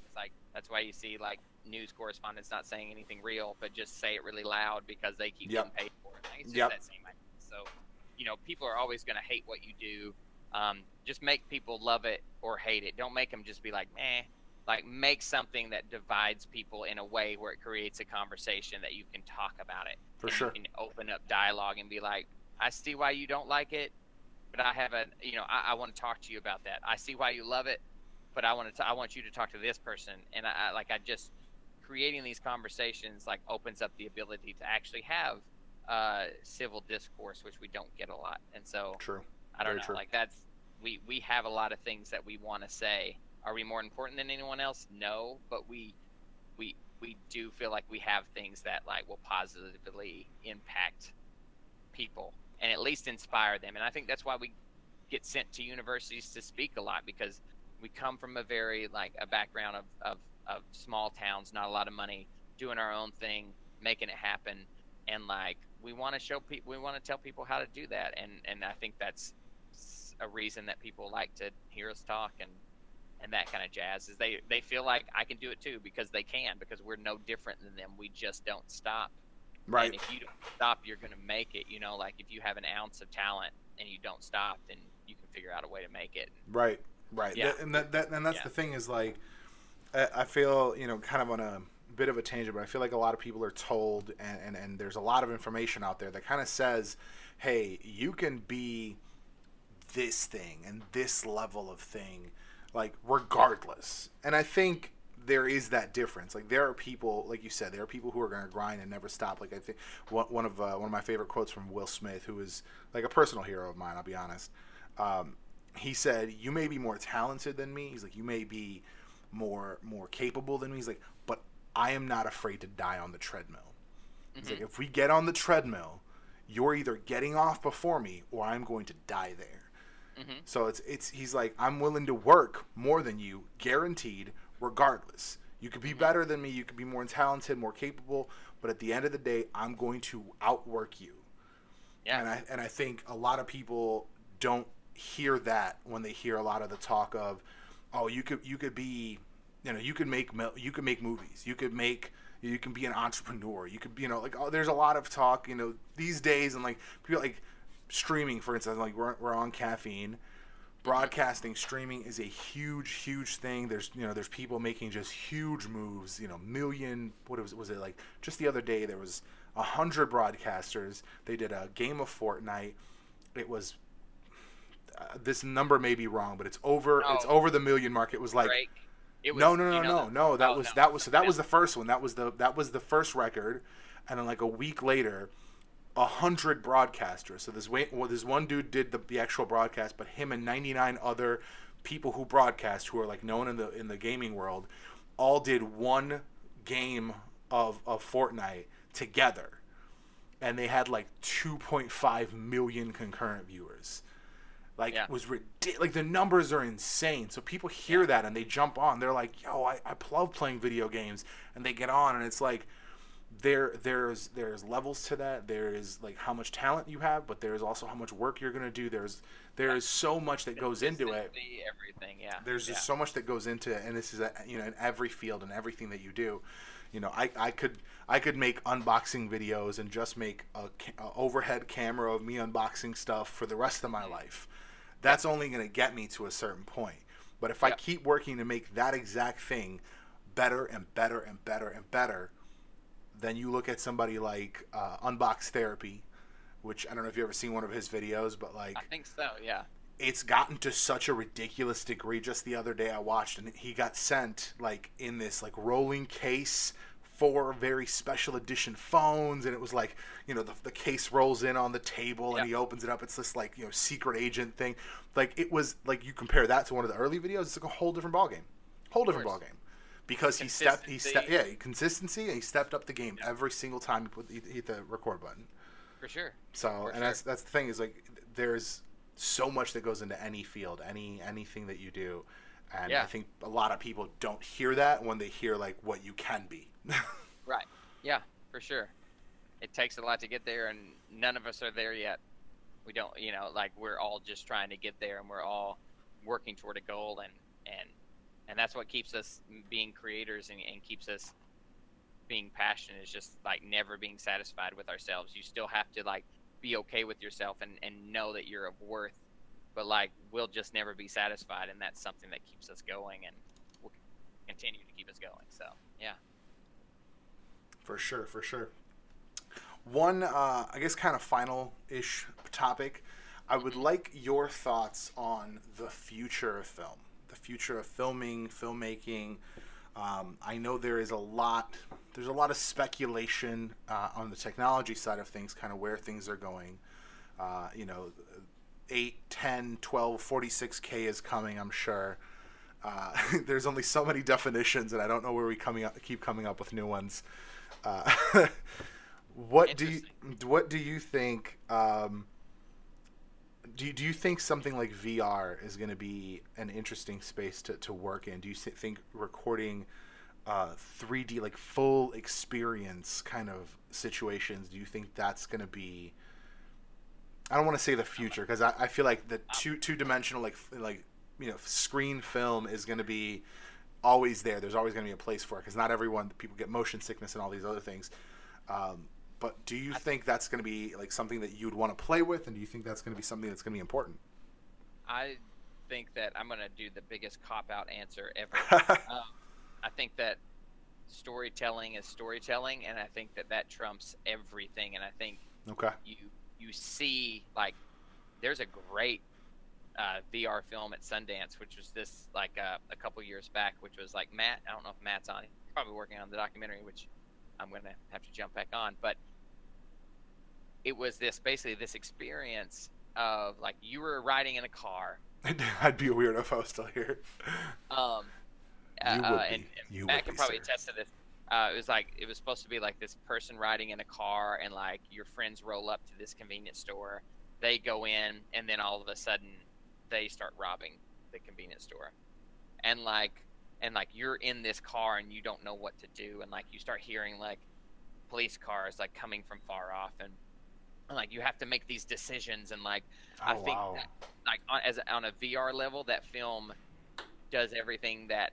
it's like that's why you see like news correspondents not saying anything real but just say it really loud because they keep Yep. getting paid for it Like, it's just Yep. that same idea so you know people are always going to hate what you do um, just make people love it or hate it. Don't make them just be like eh like make something that divides people in a way where it creates a conversation that you can talk about it. For and sure. you can open up dialogue and be like i see why you don't like it but i have a you know i, I want to talk to you about that. I see why you love it but i want to i want you to talk to this person. And I, I like i just creating these conversations like opens up the ability to actually have uh, civil discourse which we don't get a lot. And so True. I don't Very know. true. Like that's we we have a lot of things that we want to say. Are we more important than anyone else? No, but we we we do feel like we have things that like will positively impact people and at least inspire them. And I think that's why we get sent to universities to speak a lot because we come from a very like a background of of, of small towns, not a lot of money, doing our own thing, making it happen, and like we want to show people, we want to tell people how to do that, and and I think that's a reason that people like to hear us talk and and that kind of jazz is they they feel like I can do it too because they can because we're no different than them. We just don't stop. Right. And if you don't stop, you're going to make it. You know, like if you have an ounce of talent and you don't stop, then you can figure out a way to make it. Right, right. Yeah. That- and that, that and that's Yeah. the thing is like, I, I feel you know kind of on a bit of a tangent, but I feel like a lot of people are told, and and, and there's a lot of information out there that kind of says, hey, you can be this thing and this level of thing, like regardless. And I think there is that difference. Like there are people, like you said, there are people who are going to grind and never stop. Like I think one, of uh, one of my favorite quotes from Will Smith, who is like a personal hero of mine. I'll be honest. Um, he said, "You may be more talented than me." He's like, "You may be more more capable than me." He's like, "But I am not afraid to die on the treadmill." He's like, "If we get on the treadmill, you're either getting off before me or I'm going to die there." Hmm So it's it's he's like I'm willing to work more than you, guaranteed, regardless. You could be better than me, you could be more talented, more capable, but at the end of the day, I'm going to outwork you. Yeah. And I and I think a lot of people don't hear that when they hear a lot of the talk of, oh, you could you could be, you know, you could make you could make movies, you could make you can be an entrepreneur, you could be, you know, like oh, there's a lot of talk, you know, these days and like people like streaming, for instance, like we're we're on caffeine. Broadcasting, streaming is a huge, huge thing. There's, you know, there's people making just huge moves. You know, million. What was was it like? Just the other day, there was a hundred broadcasters. They did a game of Fortnite. It was uh, this number may be wrong, but it's over. It's over the million mark. It was like. It was, no, no, no, no, no, no. That oh, was no. that was so that was the first one. That was the that was the first record, and then like a week later, a hundred broadcasters. So this way, well, this one dude did the, the actual broadcast, but him and ninety nine other people who broadcast who are like known in the in the gaming world, all did one game of of Fortnite together, and they had like two point five million concurrent viewers. like Yeah. was ridiculous. Like the numbers are insane. So people hear Yeah. that and they jump on. They're like, "Yo, I, I love playing video games," and they get on, and it's like there there's there's levels to that. There is like how much talent you have, but there's also how much work you're gonna do. There's there's so much that goes into it. Everything, yeah. There's just so much that goes into it, and this is a, you know in every field and everything that you do. You know, I, I could I could make unboxing videos and just make a, a overhead camera of me unboxing stuff for the rest of my mm-hmm. life. That's only going to get me to a certain point. But if I keep working to make that exact thing better and better and better and better, then you look at somebody like uh, Unbox Therapy, which I don't know if you've ever seen one of his videos, but like I think so. Yeah. it's gotten to such a ridiculous degree. Just the other day, I watched, and he got sent like in this like rolling case four very special edition phones, and it was like you know the, the case rolls in on the table, and he opens it up. It's this like you know secret agent thing. Like it was like you compare that to one of the early videos, it's like a whole different ballgame, whole different ballgame. Because he stepped, he stepped, yeah, consistency, and he stepped up the game every single time he put he hit the record button. For sure. So, For and that's that's the thing is like there's so much that goes into any field, any anything that you do, and I think a lot of people don't hear that when they hear like what you can be. *laughs* Right. Yeah, for sure. It takes a lot to get there, and none of us are there yet. We don't, you know, like we're all just trying to get there, and we're all working toward a goal, and and and that's what keeps us being creators and, and keeps us being passionate. Is just like never being satisfied with ourselves. You still have to like be okay with yourself and and know that you're of worth, but like we'll just never be satisfied, and that's something that keeps us going, and will continue to keep us going. So yeah. for sure, for sure. One, uh, I guess, kind of final-ish topic. I would like your thoughts on the future of film, the future of filming, filmmaking. Um, I know there is a lot. There's a lot of speculation uh, on the technology side of things, kind of where things are going. Uh, you know, 8, 10, 12, 46K is coming, I'm sure. Uh, *laughs* there's only so many definitions, and I don't know where we coming up, keep coming up with new ones. Uh, *laughs* what do you what do you think? Um, do you, do you think something like VR is going to be an interesting space to, to work in? Do you think recording uh, 3D like full experience kind of situations? Do you think that's going to be? I don't want to say the future because I, I feel like the two two dimensional like like you know screen film is going to be always there. There's always going to be a place for it because not everyone people get motion sickness and all these other things. Um, but do you think that's going to be like something that you'd want to play with, and do you think that's going to be something that's going to be important? I think that I'm going to do the biggest cop out answer ever. *laughs* um, I think that storytelling is storytelling, and I think that that trumps everything. And I think okay. you you see like there's a great uh, VR film at Sundance, which was this like uh, a couple years back, which was like Matt. I don't know if Matt's on. He's probably working on the documentary, which I'm gonna have to jump back on. But it was this basically this experience of like you were riding in a car. *laughs* I'd be a weirdo if I was still here. Um, You would uh, be. and, and You Matt can be, probably sir. attest to this. Uh, it was like it was supposed to be like this person riding in a car, and like your friends roll up to this convenience store. They go in, and then all of a sudden, they start robbing the convenience store, and like, and like you're in this car and you don't know what to do, and like you start hearing like police cars like coming from far off, and like you have to make these decisions, and like I Oh, think wow. that, like on, as on a VR level, that film does everything that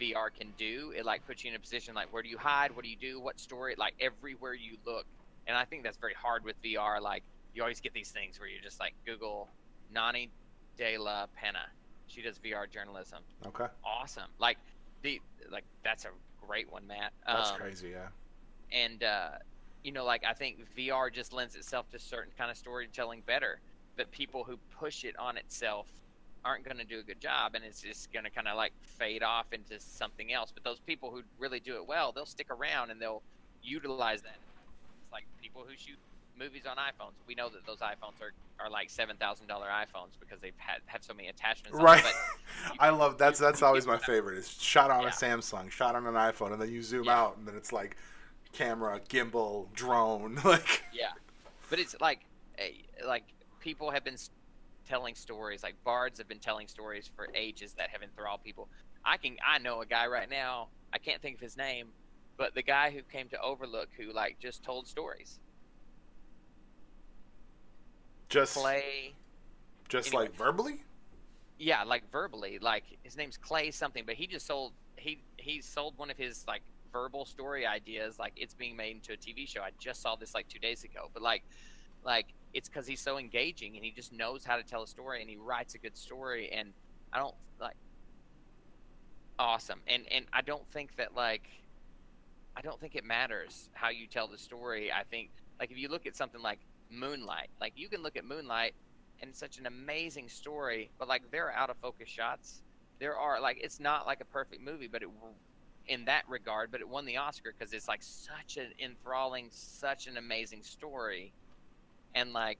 VR can do. It like puts you in a position like where do you hide, what do you do, what story, like everywhere you look. And I think that's very hard with VR. Like you always get these things where you just like Google Nonny De La Pena. She does VR journalism. Okay. Awesome. Like the like that's a great one, Matt. That's Um, crazy. Yeah. and uh, you know like i think vr just lends itself to certain kind of storytelling better but people who push it on itself aren't going to do a good job and it's just going to kind of like fade off into something else but those people who really do it well they'll stick around and they'll utilize that it's like people who shoot movies on iphones we know that those iphones are, are like $7000 iphones because they've had have so many attachments Right. them, but *laughs* I love that's that's always my *laughs* favorite. Is shot on Yeah. a Samsung, shot on an iPhone, and then you zoom Yeah. out, and then it's like camera, gimbal, drone, *laughs* like. Yeah, but it's like, eh, like people have been telling stories. Like bards have been telling stories for ages that have enthralled people. I can I know a guy right now. I can't think of his name, but the guy who came to Overlook who like just told stories. Just Clay. just anyway. like verbally. Yeah, like verbally. Like his name's Clay something, but he just sold he he sold one of his like verbal story ideas. Like it's being made into a TV show. I just saw this like two days ago. But like like it's because he's so engaging and he just knows how to tell a story and he writes a good story and I don't like awesome and and I don't think that like I don't think it matters how you tell the story. I think like if you look at something like Moonlight, like you can look at Moonlight and it's such an amazing story, but like there are out of focus shots. There are like it's not like a perfect movie, but it in that regard, but it won the Oscar because it's like such an enthralling, such an amazing story, and like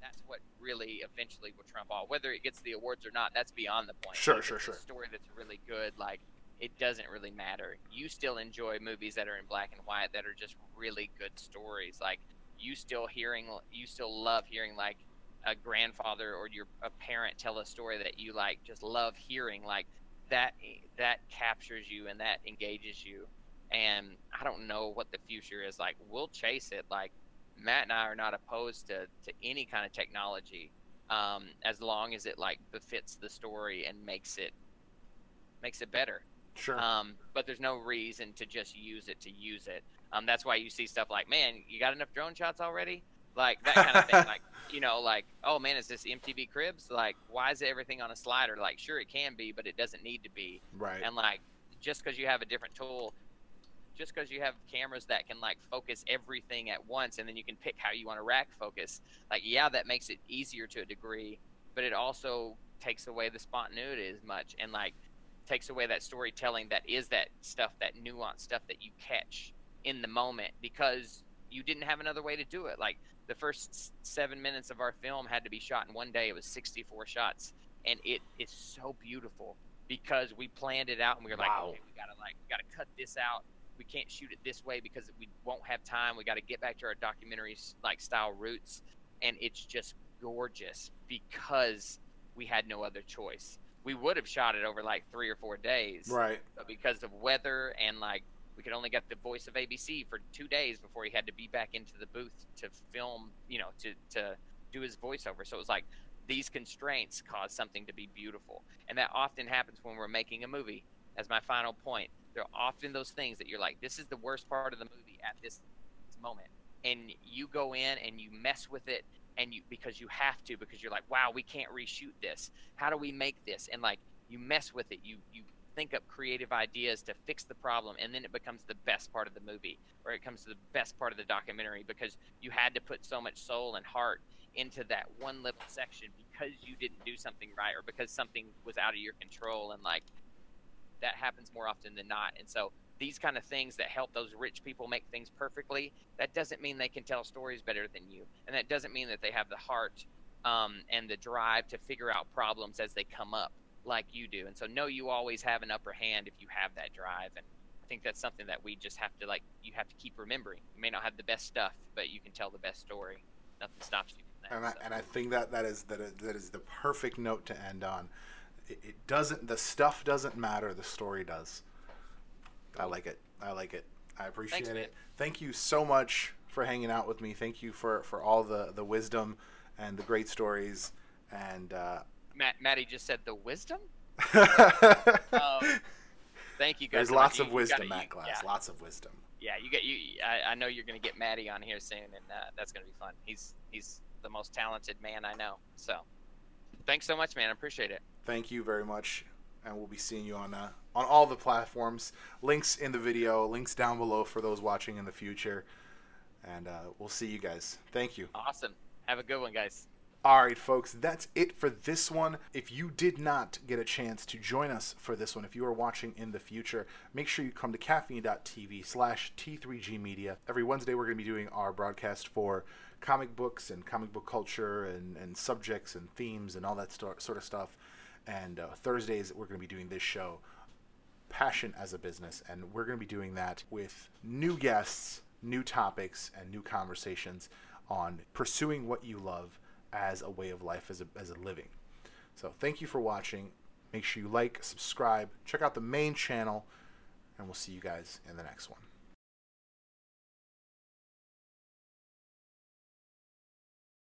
that's what really eventually will trump all. Whether it gets the awards or not, that's beyond the point. Sure, Like, sure, sure. A story that's really good, like it doesn't really matter. You still enjoy movies that are in black and white that are just really good stories. Like you still hearing, you still love hearing like a grandfather or your a parent tell a story that you like just love hearing like that that captures you and that engages you and i don't know what the future is like we'll chase it like matt and i are not opposed to to any kind of technology um as long as it like befits the story and makes it makes it better Sure. um, but there's no reason to just use it to use it. Um, that's why you see stuff like, man, you got enough drone shots already? Like that kind of thing. like, you know, like, oh man, is this MTV Cribs? Like, why is everything on a slider? Like, sure, it can be, but it doesn't need to be. right. And like, just because you have a different tool, just because you have cameras that can like focus everything at once, and then you can pick how you want to rack focus. Like, yeah, that makes it easier to a degree, but it also takes away the spontaneity as much, and like takes away that storytelling that is that stuff, that nuanced stuff that you catch in the moment because you didn't have another way to do it. Like the first seven minutes of our film had to be shot in one day. It was 64 shots, and it is so beautiful because we planned it out and we were like, Wow. okay, we gotta like, we gotta cut this out. We can't shoot it this way because we won't have time. We got to get back to our documentaries like style roots, and it's just gorgeous because we had no other choice. We would have shot it over like three or four days, right. but because of weather and like we could only get the voice of ABC for two days before he had to be back into the booth to film, you know, to to do his voiceover. So it was like these constraints cause something to be beautiful, and that often happens when we're making a movie. As my final point, there are often those things that you're like, this is the worst part of the movie at this moment, and you go in and you mess with it and you because you have to because you're like wow we can't reshoot this. How do we make this? And like you mess with it. You you think up creative ideas to fix the problem and then it becomes the best part of the movie or it comes to the best part of the documentary because you had to put so much soul and heart into that one little section because you didn't do something right or because something was out of your control and like that happens more often than not. And so these kind of things that help those rich people make things perfectly that doesn't mean they can tell stories better than you and that doesn't mean that they have the heart um, and the drive to figure out problems as they come up like you do and so know you always have an upper hand if you have that drive and i think that's something that we just have to like you have to keep remembering you may not have the best stuff but you can tell the best story nothing stops you from that and I, so. and I think that that is that is, that is the perfect note to end on. It, it doesn't the stuff doesn't matter, the story does. I like it. I like it. I appreciate Thanks, man. it. Thank you so much for hanging out with me. Thank you for for all the the wisdom and the great stories and uh Matt, Maddie just said the wisdom. *laughs* Um, thank you guys. There's lots of wisdom, gotta- Matt you- Glass. Yeah, Lots of wisdom. yeah, you get you. I, I know you're gonna get Maddie on here soon, and uh, that's gonna be fun. He's he's the most talented man I know. So, thanks so much, man. I appreciate it. Thank you very much, and we'll be seeing you on uh, on all the platforms. Links in the video, links down below for those watching in the future, and uh, we'll see you guys. Thank you. Awesome. Have a good one, guys. All right, folks, that's it for this one. If you did not get a chance to join us for this one, if you are watching in the future, make sure you come to caffeine.tv slash T3G Media. Every Wednesday, we're going to be doing our broadcast for comic books and comic book culture and, and subjects and themes and all that sto- sort of stuff. And uh, Thursdays, we're going to be doing this show, Passion as a Business. And we're going to be doing that with new guests, new topics, and new conversations on pursuing what you love as a way of life, as a, as a living. So thank you for watching. Make sure you like, subscribe, check out the main channel, and we'll see you guys in the next one.